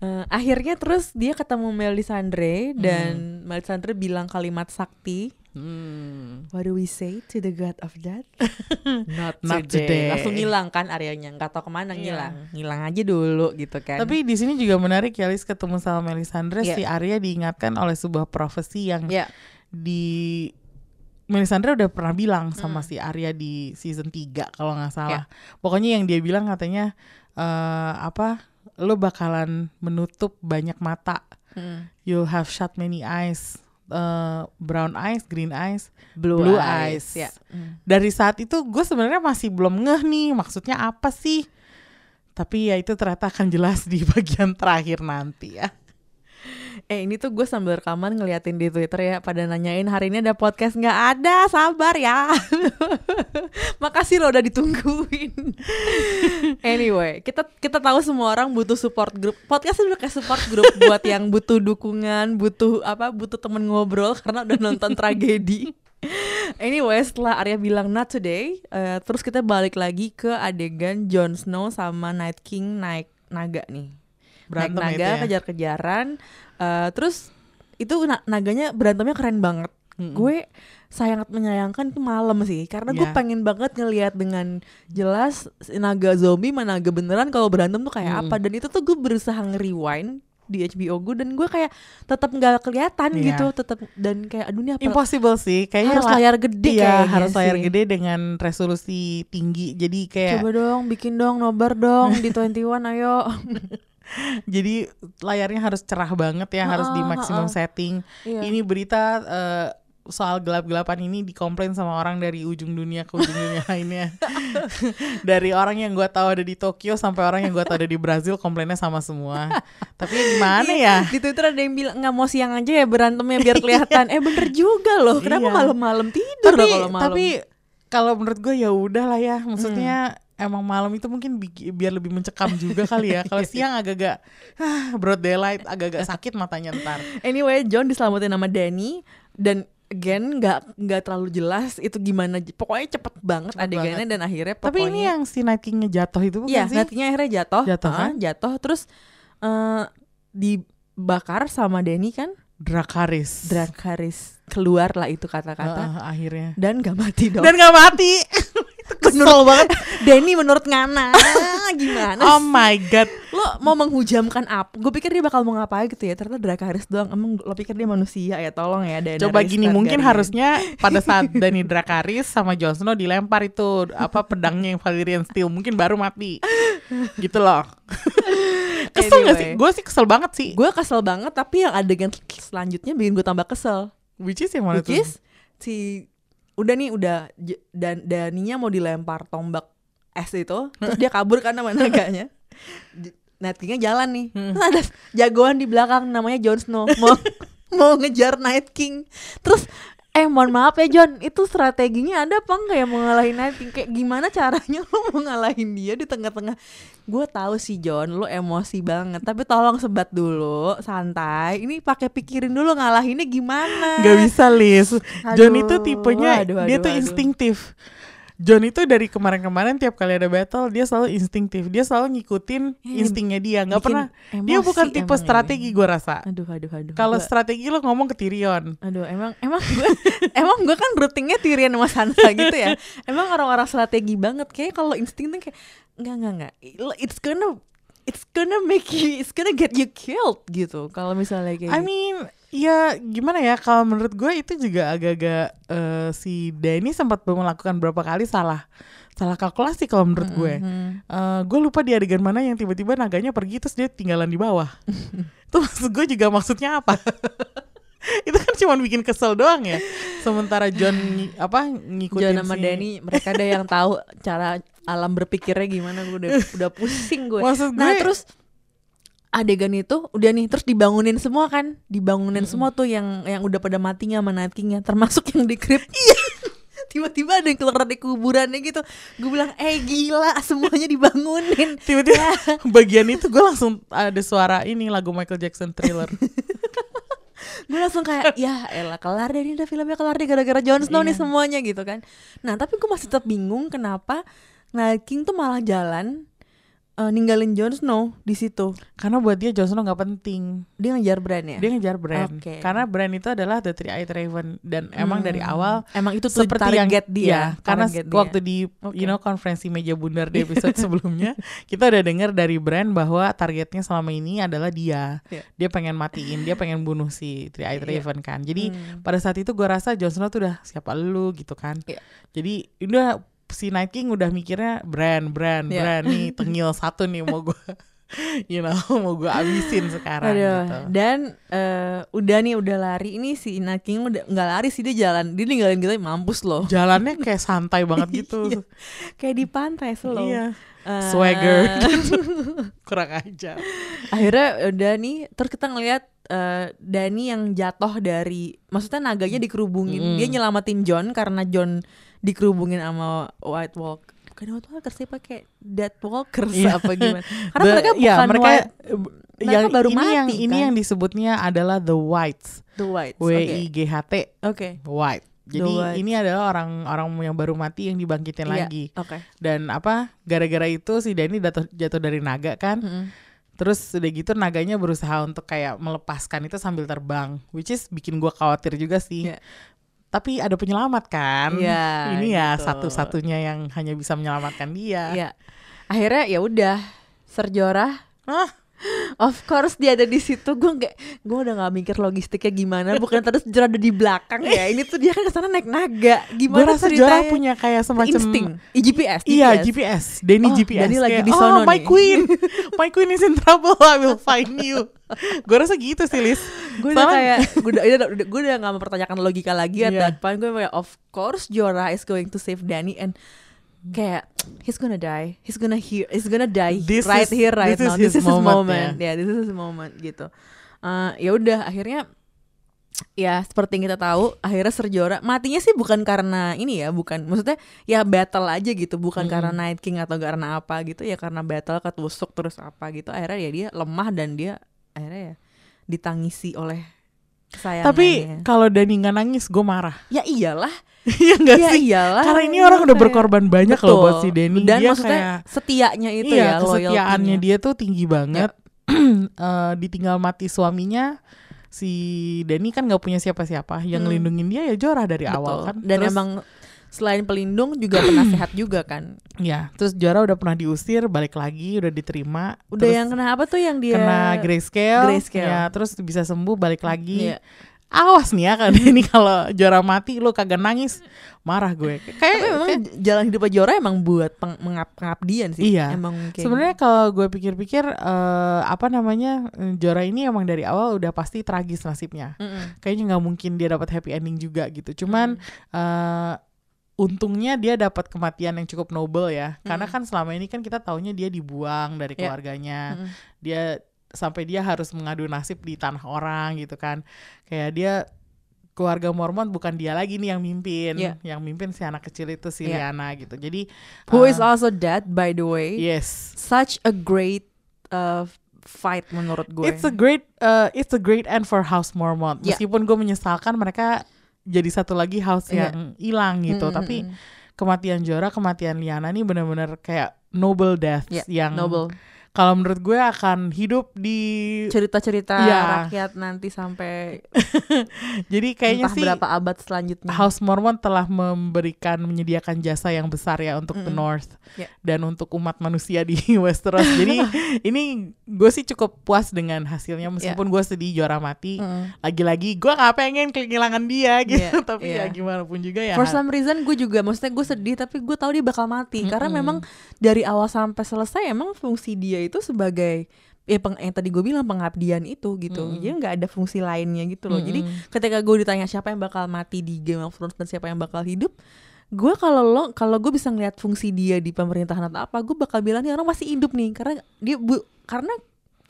Eh, akhirnya terus dia ketemu Melisandre dan Melisandre bilang kalimat sakti Hmm. What do we say to the god of death? Not, Not today. today. Langsung ngilang kan areanya, nggak tahu ke mana Iya. ngilang. Ngilang aja dulu gitu kan. Tapi di sini juga menarik ya, Lis ketemu sama Melisandre, Iya. si Arya diingatkan oleh sebuah profesi yang ya, di Melisandre udah pernah bilang sama si Arya di season 3 kalau nggak salah. Pokoknya yang dia bilang katanya eh apa? Lo bakalan menutup banyak mata. mm, You'll have shut many eyes. Eh, brown eyes, green eyes, blue, Blue eyes. eyes. Ya. Mm. Dari saat itu gue sebenarnya masih belum ngeh nih maksudnya apa sih. Tapi ya itu ternyata akan jelas di bagian terakhir nanti ya. Eh ini tuh gue sambil rekaman ngeliatin di Twitter ya pada nanyain hari ini ada podcast nggak? Ada sabar ya. Makasih lo udah ditungguin. Anyway kita kita tahu semua orang butuh support group. Podcast udah kayak support group buat yang butuh dukungan butuh apa butuh temen ngobrol karena udah nonton tragedi. Anyway, setelah Arya bilang not today, eh, terus kita balik lagi ke adegan Jon Snow sama Night King naik naga nih Berantem naik itu naga ya. kejar-kejaran eh, terus itu na- naganya berantemnya keren banget gue sangat menyayangkan itu malam sih karena gue Iya. pengen banget ngelihat dengan jelas naga zombie mana naga beneran kalau berantem tuh kayak apa dan itu tuh gue berusaha nge-rewind di HBO gue dan gue kayak tetap nggak kelihatan Iya. gitu tetap dan kayak aduh ini apa Impossible sih, kayaknya harus la- layar gede kayaknya harus layar sih. gede dengan resolusi tinggi. Jadi kayak coba dong bikin dong nobar dong di 21 ayo Jadi layarnya harus cerah banget ya, harus di maksimum setting. Iya. Ini berita eh, soal gelap-gelapan ini dikomplain sama orang dari ujung dunia ke ujung dunia lainnya. dari orang yang gua tahu ada di Tokyo sampai orang yang gua tahu ada di Brazil komplainnya sama semua. Tapi gimana ya? Di Twitter ada yang bilang nggak mau siang aja ya berantemnya biar kelihatan. eh bener juga loh. Kenapa Iya. malam-malam tidur tapi loh kalau malam? tapi kalau menurut gue ya udah lah ya maksudnya emang malam itu mungkin bi- biar lebih mencekam juga kali ya kalau siang agak-agak ah, broad daylight agak-agak sakit matanya ntar Anyway, John diselamatin sama Danny dan again nggak nggak terlalu jelas itu gimana. Pokoknya cepet banget Cepet adegannya dan akhirnya tapi pokoknya ini yang si Night King-nya jatuh itu bukan Iya, sih nantinya akhirnya jatuh. Jatuh, Ah, kan? Jatuh terus eh dibakar sama Denny kan? Drakaris Drakaris keluar lah itu kata-kata Heeh, akhirnya dan gak mati dong. dan gak mati kesel banget Denny menurut Ngana gimana? oh my god Lo mau menghujamkan apa? Gue pikir dia bakal mau ngapain gitu ya. Ternyata Drakaris doang. Emang lo pikir dia manusia ya? Tolong ya Daenerys Coba gini mungkin harusnya pada saat Dany Drakaris sama Jon Snow dilempar itu apa pedangnya yang Valyrian Steel mungkin baru mati. gitu loh. Kesel gak sih? Anyway. Gue sih kesel banget sih. Gue kesel banget tapi yang adegan selanjutnya bikin gue tambah kesel. Which is yang mana Which tuh? is si udah nih udah dan Daninya mau dilempar tombak es itu terus dia kabur kan sama naganya J- Night King-nya jalan nih Hmm. Terus ada jagoan di belakang namanya Jon Snow mau mau ngejar Night King terus eh mohon maaf ya John itu strateginya ada apa enggak ya mau ngalahin Night King kayak gimana caranya lo mau ngalahin dia di tengah-tengah gue tahu sih John lo emosi banget tapi tolong sebat dulu santai ini pakai pikirin dulu ngalahinnya gimana Gak bisa Liz. John Aduh, itu tipenya aduh, dia aduh, tuh aduh. instinktif. John itu dari kemarin-kemarin tiap kali ada battle dia selalu instinktif. Dia selalu ngikutin Ya, instingnya dia. Nggak pernah. Dia emosi bukan tipe emang strategi gue rasa. aduh aduh aduh Kalau strategi lo ngomong ke Tyrion. Aduh, emang emang gue emang gue kan routingnya Tyrion sama Sansa gitu ya. Emang orang-orang strategi banget kayak kalau insting tuh kayak enggak enggak enggak. It's gonna it's gonna make you it's gonna get you killed gitu. Kalau misalnya kayak I gitu. mean, ya gimana ya? Kalau menurut gue itu juga agak-agak eh, si Danny sempat melakukan berapa kali salah salah kalkulasi kalau menurut gue. Mhm. Eh, gue lupa di adegan mana yang tiba-tiba naganya pergi terus dia tinggalan di bawah. itu maksud gue juga maksudnya apa? itu kan cuma bikin kesel doang ya. Sementara John apa ngikutin John sama si- Danny mereka ada yang tahu cara alam berpikirnya gimana gue udah udah pusing gue. Maksud Nah gue- terus adegan itu udah nih terus dibangunin semua kan? Dibangunin semua tuh yang yang udah pada matinya sama Night King-nya termasuk yang di krip iya. Tiba-tiba ada yang keluar dari kuburannya gitu. Gue bilang eh gila semuanya dibangunin. Tiba-tiba bagian itu gue langsung ada suara ini lagu Michael Jackson Thriller. gue langsung kayak ya elah kelar deh ini udah filmnya kelar deh gara-gara Jon Snow nih Iya. semuanya gitu kan. Nah tapi gue masih tetap bingung kenapa Night King tuh malah jalan eh, ninggalin Jon Snow di situ Karena buat dia Jon Snow nggak penting. dia ngejar Bran ya Dia ngejar Bran. Oke. Karena Bran itu adalah the three-eyed raven dan emang dari Hmm. awal emang itu tuh seperti yang target dia ya, karena dia. waktu di Oke. you know konferensi meja bundar di episode sebelumnya kita udah dengar dari Bran bahwa targetnya selama ini adalah dia. Iya. Dia pengen matiin, dia pengen bunuh si three-eyed Iya. raven kan. Jadi Hmm. pada saat itu gua rasa Jon Snow tuh udah siapa lu gitu kan. Iya. Jadi udah si Night King udah mikirnya Bran, Bran, Iya. Bran nih tengil satu nih mau gua you know mau gua abisin sekarang Aduh, gitu. dan eh, udah nih udah lari ini si Night King udah nggak lari sih dia jalan dia ninggalin kita mampus loh Jalannya kayak santai banget gitu. Iya. kayak di pantai slow Iya. Eh, Swagger. Kurang aja. akhirnya udah nih terus kita ngeliat eh, Dani yang jatuh dari maksudnya naganya dikerubungin Mm. dia nyelamatin John karena John dikerubungin sama White Walk bukan White Walker sih pakai Dead Walkers Iya. apa gimana karena The- mereka ya, bukan mereka White, mereka yang baru ini mati yang ini kan? yang disebutnya adalah the whites. The Whites W I G H T oke white. Jadi whites. ini adalah orang-orang yang baru mati yang dibangkitin Iya, lagi. oke Dan apa? Gara-gara itu si Dani jatuh jatuh dari naga kan. Mm-mm. Terus udah gitu naganya berusaha untuk kayak melepaskan itu sambil terbang, which is bikin gua khawatir juga sih. Iya. Tapi ada penyelamat kan? Iya, Ini ya gitu. satu-satunya yang hanya bisa menyelamatkan dia. Iya. Akhirnya ya udah Serjorah? Of course dia ada di situ. Gue nggak, gue udah nggak mikir logistiknya gimana. Bukan terus Jorah ada di belakang ya. Ini tuh dia kan ke sana naik naga. Gimana rasa punya kayak semacam insting. I GPS, Iya GPS, Denny Oh, GPS. Denny lagi di oh sono my nih." queen, my queen is in trouble, I will find you. gue rasa gitu sih Liz. gue udah kayak gue udah, gue udah gak mempertanyakan logika lagi at Iya. that point gue kayak of course Jorah is going to save Danny and kayak he's gonna die. He's gonna hear he's gonna die This right is- here right this is now. his this is his moment, moment. ya this is his moment gitu. Eh, ya udah akhirnya ya seperti yang kita tahu akhirnya Ser Jorah matinya sih bukan karena ini ya bukan maksudnya ya battle aja gitu. Bukan karena Night King atau karena apa gitu ya karena battle ketusuk terus apa gitu. Akhirnya ya dia lemah dan dia akhirnya ya ditangisi oleh Tapi kalau Dani nggak nangis, gue marah. ya iyalah Iya nggak ya sih? iyalah Karena ini orang udah Kayak- berkorban banyak loh buat si Denny. dan dia maksudnya kayak setianya itu iya, ya kesetiaannya dia tuh tinggi banget. Eh, ditinggal mati suaminya, si Denny kan nggak punya siapa-siapa. Yang Hmm. ngelindungin dia ya Jorah dari Betul. awal kan. dan Terus- emang selain pelindung juga penasehat juga kan Ya, terus Jorah udah pernah diusir, balik lagi, udah diterima. udah terus yang kena apa tuh yang dia kena grayscale, Grayscale. ya, terus bisa sembuh, balik lagi. Iya. Awas nih ya kan ini kalau Jorah mati lu kagak nangis, marah gue. Kayak memang kayak- jalan hidup Jorah emang buat peng- mengab pengabdian sih Iya. emang kayak Sebenarnya kalau gue pikir-pikir eh, apa namanya Jorah ini emang dari awal udah pasti tragis nasibnya. Mm-mm. Kayaknya nggak mungkin dia dapat happy ending juga gitu. Cuman eh, untungnya dia dapat kematian yang cukup noble ya. Karena kan selama ini kan kita taunya dia dibuang dari Iya. keluarganya. Mm-mm. Dia sampai dia harus mengadu nasib di tanah orang gitu kan. Kayak dia keluarga Mormon bukan dia lagi nih yang mimpin. Iya. Yang mimpin si anak kecil itu si Iya. Liana gitu. Jadi who eh, is also dead by the way yes. such a great uh, fight menurut gue It's a great uh, it's a great end for House Mormon. Yeah. Meskipun gue menyesalkan mereka jadi satu lagi house Yeah. yang hilang gitu, Mm, mm, tapi kematian Jorah, kematian Liana ini benar-benar kayak noble death Yeah, yang noble kalau menurut gue akan hidup di cerita-cerita Iya. rakyat nanti sampai jadi kayaknya entah sih berapa abad selanjutnya House Mormon telah memberikan menyediakan jasa yang besar ya untuk the Mm-mm. North Ya. dan untuk umat manusia di Westeros. Jadi ini gue sih cukup puas dengan hasilnya meskipun gue sedih Jorah mati. Mm. lagi-lagi gue nggak pengen kehilangan dia gitu Iya, tapi iya. ya gimana pun juga ya For some reason gue juga maksudnya gue sedih tapi gue tahu dia bakal mati karena Mm-mm. memang dari awal sampai selesai emang fungsi dia itu sebagai ya peng, yang tadi gue bilang pengabdian itu gitu Mm-mm. jadi nggak ada fungsi lainnya gitu loh jadi Mm-mm. ketika gue ditanya siapa yang bakal mati di Game of Thrones dan siapa yang bakal hidup gue kalau lo kalau gue bisa ngeliat fungsi dia di pemerintahan atau apa gue bakal bilang nih orang masih hidup nih karena dia bu karena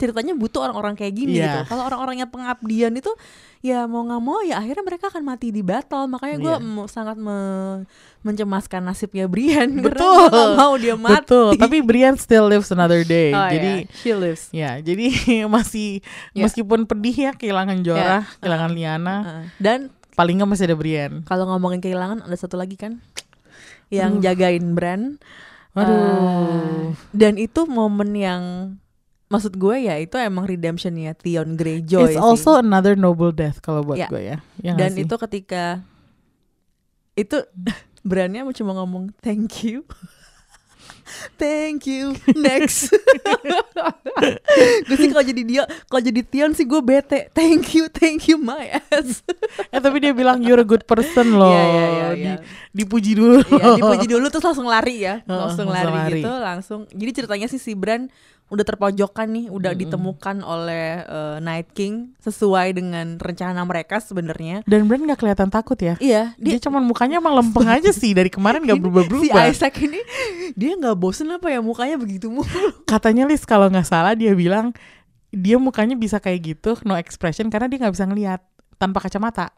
ceritanya butuh orang-orang kayak gini Iya. gitu. Kalau orang-orang yang pengabdian itu ya mau nggak mau ya akhirnya mereka akan mati di battle. Makanya gue mau- sangat me- mencemaskan nasibnya Brian. Betul. karena nggak mau dia mati. Betul. Tapi Brian still lives another day. Oh, jadi ya. she lives. ya jadi masih Ya. meskipun pedih ya kehilangan Jorah kehilangan Liana Uh, dan paling nggak masih ada Brian. kalau ngomongin kehilangan ada satu lagi kan? Yang jagain brand Waduh. Uh, dan itu momen yang maksud gue ya itu emang redemptionnya Theon Greyjoy it's sih. also another noble death kalau buat Ya. gue ya, Ya dan itu ketika itu brandnya cuma ngomong thank you. Thank you next. Gue sih kalau jadi dia kalau jadi Tion sih gue bete. Thank you thank you my ass. Eh tapi dia bilang you're a good person loh. Iya, iya, iya. Di- dipuji dulu. Iya, dipuji dulu terus langsung lari ya. Heeh, langsung langsung lari, lari. gitu langsung. Jadi ceritanya sih si Bran udah terpojokkan nih udah ditemukan oleh eh, Night King sesuai dengan rencana mereka sebenarnya. Dan Brian nggak kelihatan takut ya? Iya dia, dia cuman mukanya emang lempeng aja sih dari kemarin nggak berubah-berubah. Si Isaac ini dia nggak bosen apa ya mukanya begitu mulu. katanya Liz kalau nggak salah dia bilang dia mukanya bisa kayak gitu no expression karena dia nggak bisa ngelihat tanpa kacamata.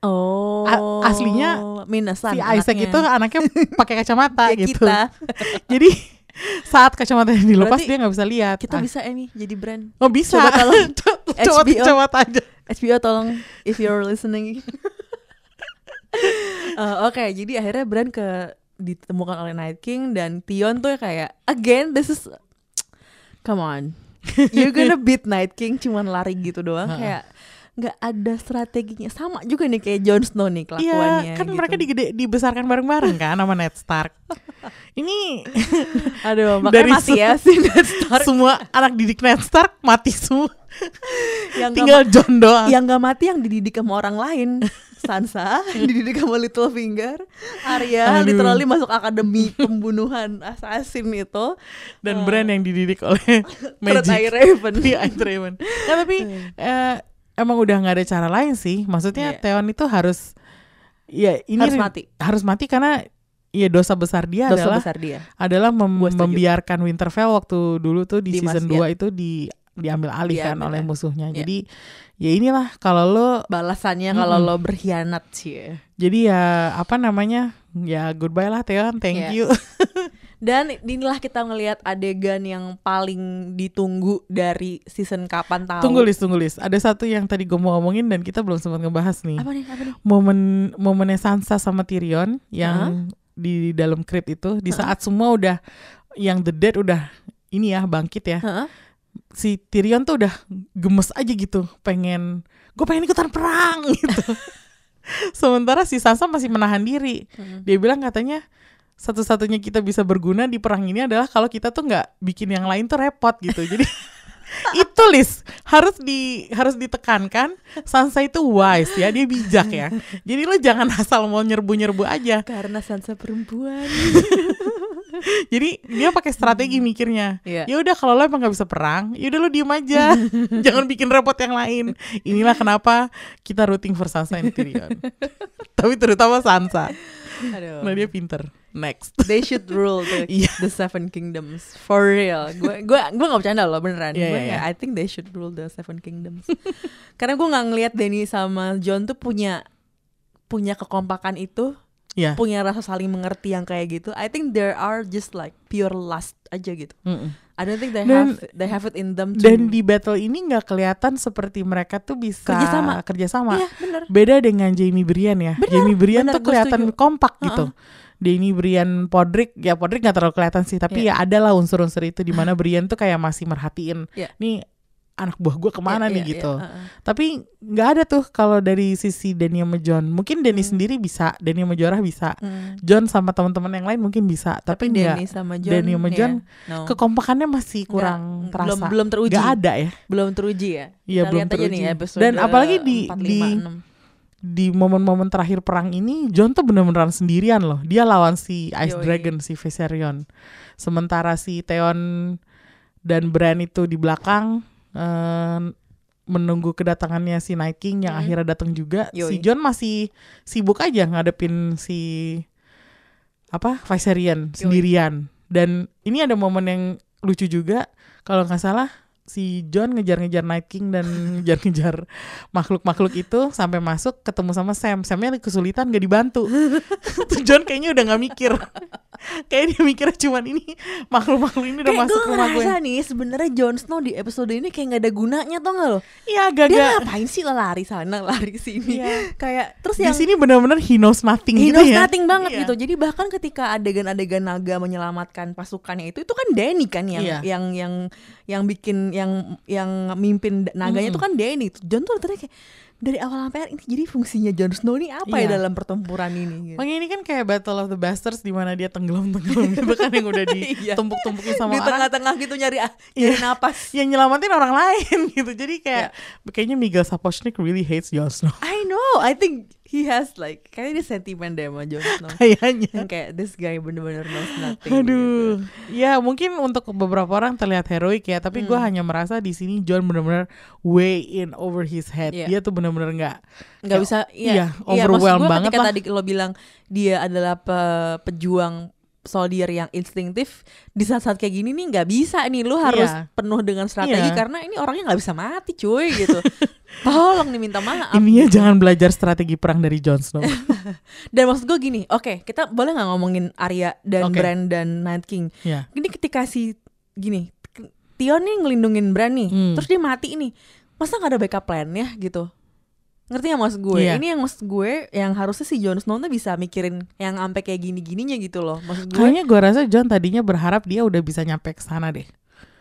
Oh, A- aslinya minusan si Isaac anaknya. itu anaknya pakai kacamata gitu. jadi saat kacamatanya dilepas Berarti dia nggak bisa lihat Kita Ah, bisa ini jadi brand. oh bisa Coba tolong coba HBO. kacamata aja HBO tolong if you're listening. Eh, Oke, jadi akhirnya brand ke ditemukan oleh Night King dan Tion tuh kayak again this is come on. You're gonna beat Night King cuman lari gitu doang kayak nggak ada strateginya sama juga nih kayak Jon Snow nih kelakuannya Iya, kan gitu. mereka digede, dibesarkan bareng-bareng kan sama Ned Stark. Ini Aduh, makanya Dari se- ya si Ned Stark semua anak didik Ned Stark mati semua. yang Tinggal gak, John doang. yang gak mati yang dididik sama orang lain. Sansa dididik sama Littlefinger, Arya Aduh. literally masuk akademi pembunuhan assassin itu. Dan Bran yang dididik oleh Magic. Raven. Iya, Raven. Nah, tapi eh, emang udah nggak ada cara lain sih. Maksudnya Iya. Theon itu harus ya ini Harus mati. Harus mati karena ya dosa besar dia Dosa adalah besar dia. adalah mem- membiarkan Winterfell waktu dulu tuh di, Di season mas- 2 itu di diambil alih kan Diambil, oleh ya. musuhnya. Iya. Jadi ya inilah kalau lo Balasannya kalau lo berkhianat sih. ya. jadi ya apa namanya? Ya goodbye lah Theon, thank Iya. you. Dan inilah kita ngelihat adegan yang paling ditunggu dari season kapan tahu. tunggu list, tunggu list. Ada satu yang tadi gue mau ngomongin dan kita belum sempat ngebahas nih. Apa nih? Apa nih? momen momennya Sansa sama Tyrion yang di dalam crypt itu di saat semua udah yang the dead udah ini ya bangkit ya Heeh. si Tyrion tuh udah gemes aja gitu pengen gue pengen ikutan perang gitu sementara si Sansa masih menahan diri Hmm. dia bilang katanya satu-satunya kita bisa berguna di perang ini adalah kalau kita tuh nggak bikin yang lain tuh repot gitu. Jadi itu list harus di harus ditekankan. Sansa itu wise ya dia bijak ya. Jadi lo jangan asal mau nyerbu nyerbu aja. Karena Sansa perempuan. jadi dia pakai strategi mikirnya. Iya. ya udah kalau lo emang nggak bisa perang ya udah lo diem aja. Jangan bikin repot yang lain. Inilah kenapa kita rooting for Sansa and Tyrion. Tapi terutama Sansa Aduh. nah dia pinter next They should rule the, Iya. the Seven Kingdoms for real. Gue gue gue nggak bercanda loh beneran. Iya, Gue kayak, I think they should rule the Seven Kingdoms. Karena gue nggak ngelihat Danny sama John tuh punya punya kekompakan itu, ya punya rasa saling mengerti yang kayak gitu. I think there are just like pure lust aja gitu. Mm-mm. I don't think they Dan- have they have it in them to dan di battle ini nggak kelihatan seperti mereka tuh bisa Kerjasama. kerjasama. Iya bener. beda dengan Jamie Brian ya Benar, Jamie Brian tuh kelihatan setuju. kompak gitu Danny Brian Podrick ya Podrick nggak terlalu kelihatan sih tapi ya ada lah unsur-unsur itu di mana Brian tuh kayak masih merhatiin Iya. nih anak buah gue ke mana Iya, nih iya, gitu iya, uh-uh. tapi nggak ada tuh kalau dari sisi Danny sama John mungkin Danny Hmm. sendiri bisa Danny sama Jorah bisa Hmm. John sama teman-teman yang lain mungkin bisa tapi, Tapi nggak Danny sama John, sama John no. kekompakannya masih Nggak, kurang terasa belum belum teruji. nggak ada ya belum teruji ya. Iya, belum lihat aja teruji. nih episode Dan apalagi di- 4, di- 5, 6. di momen-momen terakhir perang ini John tuh bener-beneran sendirian loh. Dia lawan si Ice Yoi. Dragon, si Viserion. Sementara si Theon dan Bran itu di belakang eh, menunggu kedatangannya si Night King yang Hmm. akhirnya datang juga. Si Yoi. John masih sibuk aja ngadepin si apa Viserion sendirian. Dan ini ada momen yang lucu juga kalau nggak salah si John ngejar-ngejar Night King dan ngejar-ngejar makhluk-makhluk itu sampai masuk ketemu sama Sam. Samnya kesulitan gak dibantu. Tuh John kayaknya udah nggak mikir. Kayak dia mikirnya cuman ini makhluk-makhluk ini udah Kayak masuk gue rumah gue. ngerasa nih sebenarnya Jon Snow di episode ini kayak nggak ada gunanya tau gak lo? Iya Dia agak-agak. ngapain sih lari sana lari sini? Iya. Kayak terus Di yang sini benar-benar he knows nothing He gitu knows ya. nothing banget Iya. gitu. Jadi bahkan ketika adegan-adegan naga menyelamatkan pasukannya itu itu kan Danny kan yang Iya. yang yang yang bikin yang yang mimpin naganya itu kan Danny. John tuh ternyata kayak dari awal sampai akhir ini jadi fungsinya Jon Snow ini apa Iya. ya dalam pertempuran ini gitu. Makanya ini kan kayak Battle of the Bastards di mana dia tenggelam-tenggelam gitu kan yang udah Iya. ditumpuk-tumpukin sama di orang. tengah-tengah gitu nyari nyari napas. yang nyelamatin orang lain gitu. Jadi kayak Iya. kayaknya Miguel Sapochnik really hates Jon Snow. I know, I think he has like kayaknya dia sentimen deh sama Jon Snow. Kayaknya. yang kayak this guy bener-bener knows nothing. gitu. Aduh, ya mungkin untuk beberapa orang terlihat heroik ya, tapi gue Hmm. hanya merasa di sini John benar-benar way in over his head. Iya. Dia tuh benar-benar nggak nggak kayak- bisa iya, iya, iya, overwhelmed gua banget ketika lah. tadi lo bilang dia adalah pe- pejuang soldier yang instingtif di saat-saat kayak gini nih nggak bisa nih lu harus Iya. penuh dengan strategi Iya. karena ini orangnya nggak bisa mati cuy gitu tolong nih minta maaf Ininya jangan belajar strategi perang dari Jon Snow. dan maksud gue gini oke kita boleh nggak ngomongin Arya dan Oke. Bran dan Night King ya. ini ketika si gini Tion nih ngelindungin Bran nih Hmm. terus dia mati nih masa nggak ada backup plan-nya gitu ngerti gak maksud gue Iya. ini yang maksud gue yang harusnya si Jon Snow tuh bisa mikirin yang sampai kayak gini-gininya gitu loh maksud gue Kayaknya gue rasa John tadinya berharap dia udah bisa nyampe ke sana deh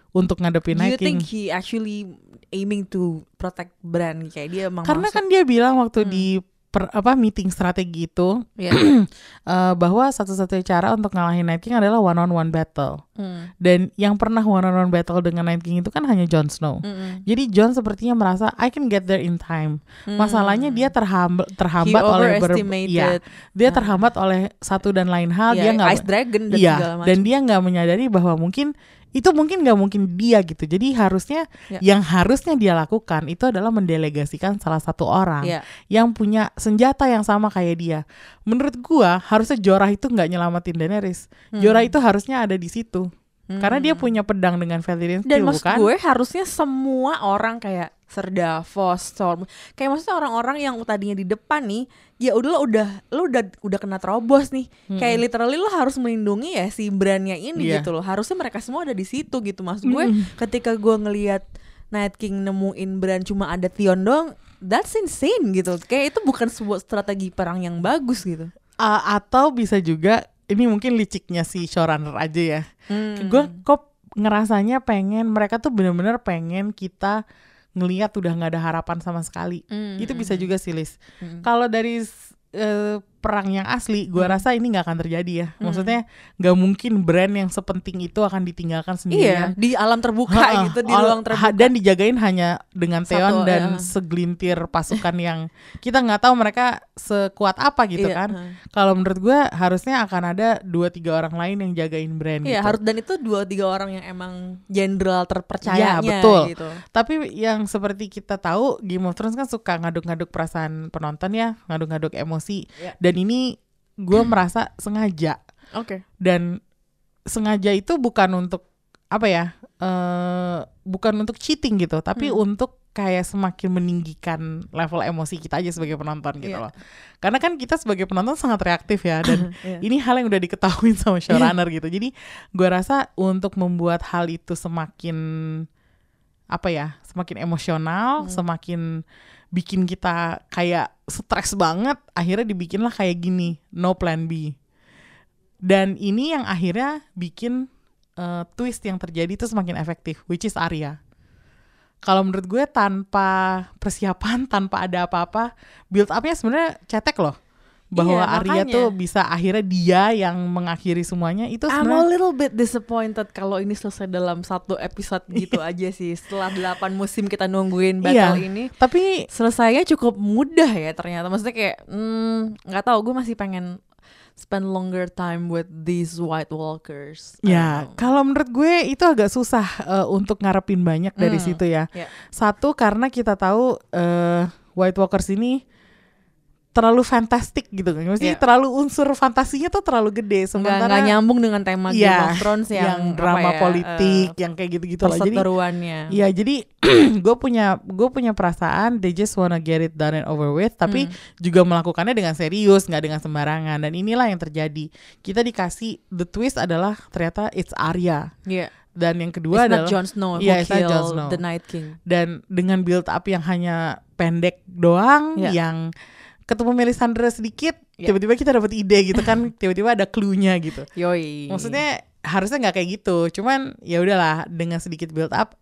untuk ngadepin do Night you King. think he actually aiming to protect Bran kayak dia emang Karena masuk- kan dia bilang waktu Hmm. di per, apa meeting strategi itu Iya. eh, bahwa satu-satunya cara untuk ngalahin Night King adalah one on one battle. Hmm. Dan yang pernah one on one battle dengan Night King itu kan hanya Jon Snow. Mm-mm. Jadi Jon sepertinya merasa I can get there in time. Masalahnya dia terhambat Hmm. He terhambat oleh ber- iya, dia terhambat oleh satu dan lain hal. Iya, dia nggak Ice Dragon dan iya, segala macam. dan dia nggak menyadari bahwa mungkin itu mungkin nggak mungkin dia gitu. Jadi harusnya Ya. yang harusnya dia lakukan itu adalah mendelegasikan salah satu orang Iya. yang punya senjata yang sama kayak dia. Menurut gua harusnya Jorah itu nggak nyelamatin Daenerys. Hmm. Jorah itu harusnya ada di situ. Karena dia punya pedang dengan Valyrian Dan maksud bukan? gue harusnya semua orang kayak Ser Davos, Storm, kayak maksudnya orang-orang yang tadinya di depan nih, ya udah lo udah lo udah udah kena terobos nih. Kayak literally lo harus melindungi ya si brandnya ini Iya. gitu loh. Harusnya mereka semua ada di situ gitu. Maksud gue ketika gue ngelihat Night King nemuin brand cuma ada Theon doang, that's insane gitu. Kayak itu bukan sebuah strategi perang yang bagus gitu. A- atau bisa juga ini mungkin liciknya si showrunner aja ya. Hmm. Gue kok ngerasanya pengen mereka tuh bener-bener pengen kita ngelihat udah nggak ada harapan sama sekali. Hmm, Itu hmm, bisa hmm. juga sih Lis. Hmm. Kalau dari eh, perang yang asli, gua Hmm. rasa ini nggak akan terjadi ya. Hmm. Maksudnya nggak mungkin brand yang sepenting itu akan ditinggalkan Iya, sendirian. di alam terbuka Ha-ha. gitu, di ruang ha- terbuka. dan dijagain hanya dengan Satu, Theon dan ya. segelintir pasukan yang kita nggak tahu mereka sekuat apa gitu Iya, kan. ha. Kalau menurut gue harusnya akan ada dua tiga orang lain yang jagain brand Iya gitu. harus dan itu dua tiga orang yang emang jenderal terpercayanya Iya, betul. gitu. Tapi yang seperti kita tahu Game of Thrones kan suka ngaduk-ngaduk perasaan penonton ya, ngaduk-ngaduk emosi. Iya. Dan ini gue merasa sengaja Oke. dan sengaja itu bukan untuk apa ya? eh bukan untuk cheating gitu, tapi Hmm. untuk kayak semakin meninggikan level emosi kita aja sebagai penonton gitu Iya. loh. Karena kan kita sebagai penonton sangat reaktif ya dan Iya. ini hal yang udah diketahui sama showrunner gitu. Jadi gue rasa untuk membuat hal itu semakin apa ya, semakin emosional, Hmm. semakin bikin kita kayak stres banget, akhirnya dibikinlah kayak gini, no plan B. Dan ini yang akhirnya bikin uh, twist yang terjadi itu semakin efektif, which is Arya. Kalau menurut gue tanpa persiapan, tanpa ada apa-apa, build up-nya sebenarnya cetek loh. Bahwa Iya, Arya makanya. tuh bisa akhirnya dia yang mengakhiri semuanya itu I'm a little bit disappointed kalau ini selesai dalam satu episode gitu aja sih. Setelah 8 musim kita nungguin battle Iya. ini, tapi selesainya cukup mudah ya ternyata. Maksudnya kayak hmm, nggak tahu gue masih pengen spend longer time with these White Walkers. I Ya, kalau menurut gue itu agak susah eh, untuk ngarepin banyak dari Hmm, situ ya. ya. Satu karena kita tahu eh, White Walkers ini terlalu fantastik gitu kan. Maksudnya Iya. terlalu unsur fantasinya tuh terlalu gede sementara nggak nyambung dengan tema Game Iya, of Thrones yang, yang drama ya, politik eh, yang kayak gitu-gitu lah. Jadi. Iya, jadi gue punya gue punya perasaan they just wanna get it done and over with, tapi Hmm. juga melakukannya dengan serius, nggak dengan sembarangan. Dan inilah yang terjadi. Kita dikasih the twist adalah ternyata it's Arya. Iya. Dan yang kedua It's adalah Jon Snow who Iya, it's not Jon killed Snow. the Night King. dan dengan build up yang hanya pendek doang Iya. yang ketemu Melisandre sedikit Iya. tiba-tiba kita dapat ide gitu kan tiba-tiba ada clue-nya gitu Yoi. maksudnya harusnya nggak kayak gitu cuman ya udahlah dengan sedikit build up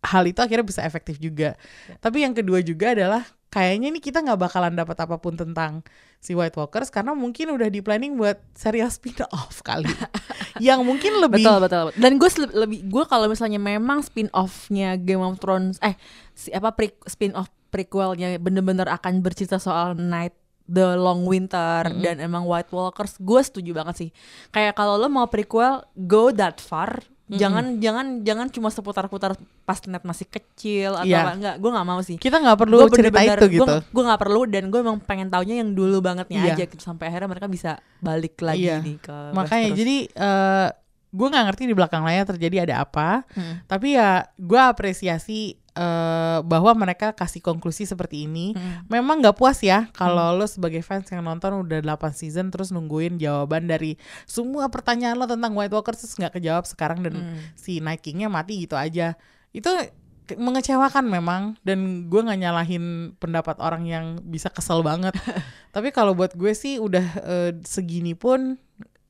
hal itu akhirnya bisa efektif juga Ya. tapi yang kedua juga adalah kayaknya nih kita nggak bakalan dapat apa pun tentang si White Walkers karena mungkin udah di planning buat serial spin off kali yang mungkin lebih betul betul betul. dan gue lebih gue kalau misalnya memang spin offnya Game of Thrones eh si apa pre, spin off prequelnya bener-bener akan bercerita soal Night The Long Winter dan emang White Walkers gue setuju banget sih. Kayak kalau lo mau prequel go that far. Jangan jangan jangan cuma seputar-putar pas net masih kecil atau apa. Enggak gue nggak mau sih. Kita nggak perlu Gua cerita itu gitu. Gue nggak perlu dan gue emang pengen taunya yang dulu bangetnya Iya. aja gitu. Sampai akhirnya mereka bisa balik lagi Iya. nih ke makanya Westeros. jadi eh gue nggak ngerti di belakang layar terjadi ada apa. Hmm. tapi ya gue apresiasi eh bahwa mereka kasih konklusi seperti ini Hmm. memang nggak puas ya kalau lo sebagai fans yang nonton udah 8 season terus nungguin jawaban dari semua pertanyaan lo tentang White Walkers terus nggak kejawab sekarang dan Hmm. si Night King-nya mati gitu aja itu mengecewakan memang dan gue nggak nyalahin pendapat orang yang bisa kesel banget tapi kalau buat gue sih udah eh, segini pun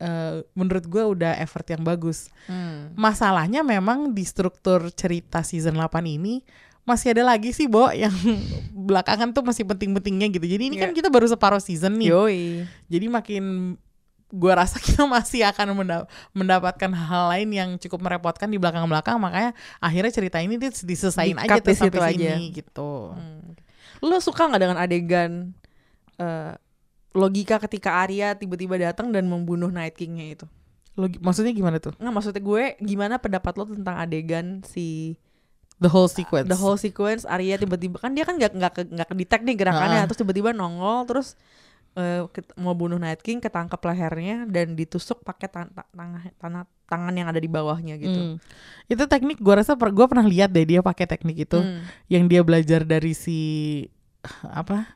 eh, menurut gue udah effort yang bagus Hmm. masalahnya memang di struktur cerita season 8 ini masih ada lagi sih Bo yang belakangan tuh masih penting-pentingnya gitu. Jadi ini kan Iya. kita baru separuh season nih. Yoi. Jadi makin gua rasa kita masih akan menda- mendapatkan hal lain yang cukup merepotkan di belakang-belakang makanya akhirnya cerita ini diselesain aja tuh sampai aja. sini gitu. Hmm. Lo suka nggak dengan adegan eh, logika ketika Arya tiba-tiba datang dan membunuh Night King-nya itu? Logi- maksudnya gimana tuh? Nggak maksudnya gue gimana pendapat lo tentang adegan si The whole sequence. the whole sequence Arya tiba-tiba kan dia kan nggak nggak ke- nggak kedetek nih gerakannya Ha-ha. terus tiba-tiba nongol terus ket- mau bunuh Night King ketangkep lehernya dan ditusuk pakai tan- ta- tangan tangan tangan yang ada di bawahnya gitu. Hmm. Itu teknik gua rasa per, gua pernah lihat deh dia pakai teknik itu Hmm. yang dia belajar dari si apa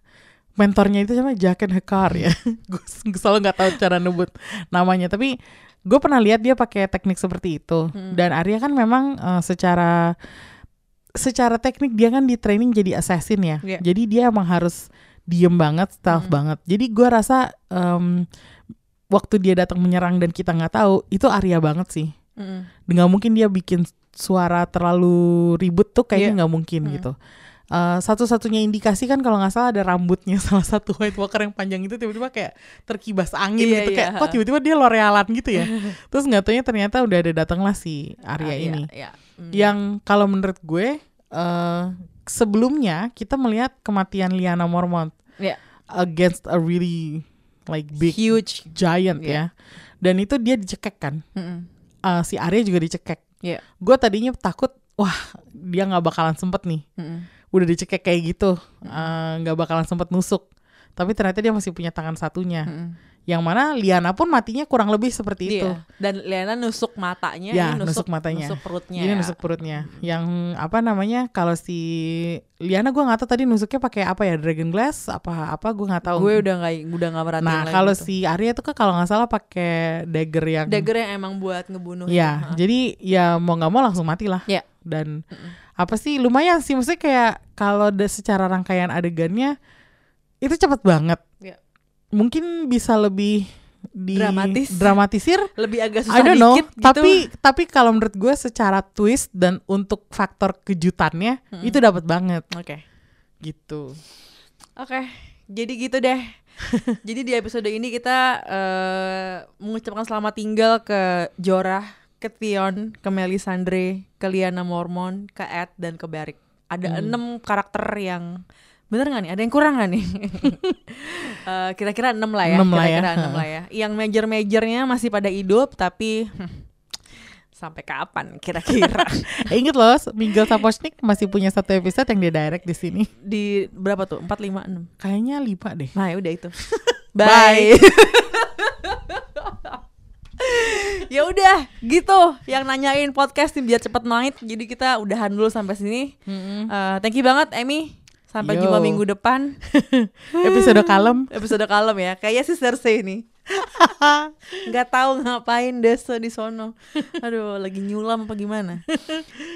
mentornya itu sama Jacken Hekar ya. gue selalu nggak tahu cara nyebut namanya tapi gue pernah lihat dia pakai teknik seperti itu Hmm. dan Arya kan memang eh, secara secara teknik dia kan di training jadi assassin ya. Iya. Jadi dia emang harus diem banget, stealth Hmm. banget. Jadi gua rasa em, waktu dia datang menyerang dan kita nggak tahu itu Arya banget sih. Nggak mungkin dia bikin suara terlalu ribut tuh kayaknya Iya. nggak mungkin Hmm. gitu. Eh, satu-satunya indikasi kan kalau nggak salah ada rambutnya salah satu White Walker yang panjang itu tiba-tiba kayak terkibas angin Iya, gitu iya. kayak kok tiba-tiba dia lorealan gitu ya. Terus nggak taunya ternyata udah ada datanglah si Arya Arya, ini ya. Hmm. yang kalau menurut gue eh sebelumnya kita melihat kematian Liana Mormont Iya. against a really like big huge. giant Iya. ya dan itu dia dicekek kan Mm-mm. Eh, si Arya juga dicekek Iya. gue tadinya takut wah dia nggak bakalan sempet nih Mm-mm. Udah dicekek kayak gitu eh, nggak bakalan sempet nusuk tapi ternyata dia masih punya tangan satunya Mm-mm. yang mana Liana pun matinya kurang lebih seperti itu Iya. Dan Liana nusuk matanya, Ya, nusuk, nusuk matanya. nusuk perutnya. Ini ya. nusuk perutnya. Yang apa namanya? Kalau si Liana gue nggak tahu tadi nusuknya pakai apa ya? Dragon glass apa apa gue nggak tahu. Gue udah nggak udah nggak merhatiin Nah kalau tuh. si Arya itu kan kalau nggak salah pakai dagger yang. dagger yang emang buat ngebunuh. Ya, itu. jadi ya mau nggak mau langsung mati lah. Ya. Dan Mm-mm. apa sih lumayan sih maksudnya kayak kalau secara rangkaian adegannya itu cepet banget. Ya. Mungkin bisa lebih di Dramatis. dramatisir lebih agak susah I don't know, dikit gitu. tapi tapi kalau menurut gue secara twist dan untuk faktor kejutannya Mm-mm. itu dapat banget Oke. gitu. Oke, jadi gitu deh. jadi di episode ini kita eh, mengucapkan selamat tinggal ke Jorah, ke Theon, ke Melisandre, ke Lyanna Mormont, ke Ed, dan ke Beric. Ada Hmm. enam karakter yang bener nggak nih? Ada yang kurang nggak nih? Eh, kira-kira enam lah ya. Enam lah ya. Kira-kira enam lah ya. Yang major-majornya masih pada hidup, tapi hmm, sampai kapan kira-kira? Inget loh, Miguel Sapochnik masih punya satu episode yang dia direct di sini. di berapa tuh? 4, 5, 6. Kayaknya lima deh. Nah, ya udah itu. Bye. Bye. ya udah, gitu. Yang nanyain podcast nih biar cepet naik. Jadi kita udahan dulu sampai sini. Eh, thank you banget Emmy. Sampai Yo. jumpa minggu depan. Episode kalem. Episode kalem ya. Kayaknya sih Cersei nih. Nggak tahu ngapain desa di sono. Aduh, lagi nyulam apa gimana?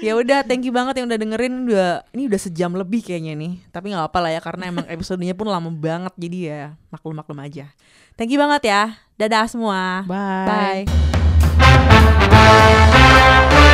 Ya udah, thank you banget yang udah dengerin. Udah ini udah sejam lebih kayaknya nih. Tapi nggak apa lah ya karena emang episodenya pun lama banget. Jadi ya maklum-maklum aja. Thank you banget ya. Dadah semua. Bye. Bye.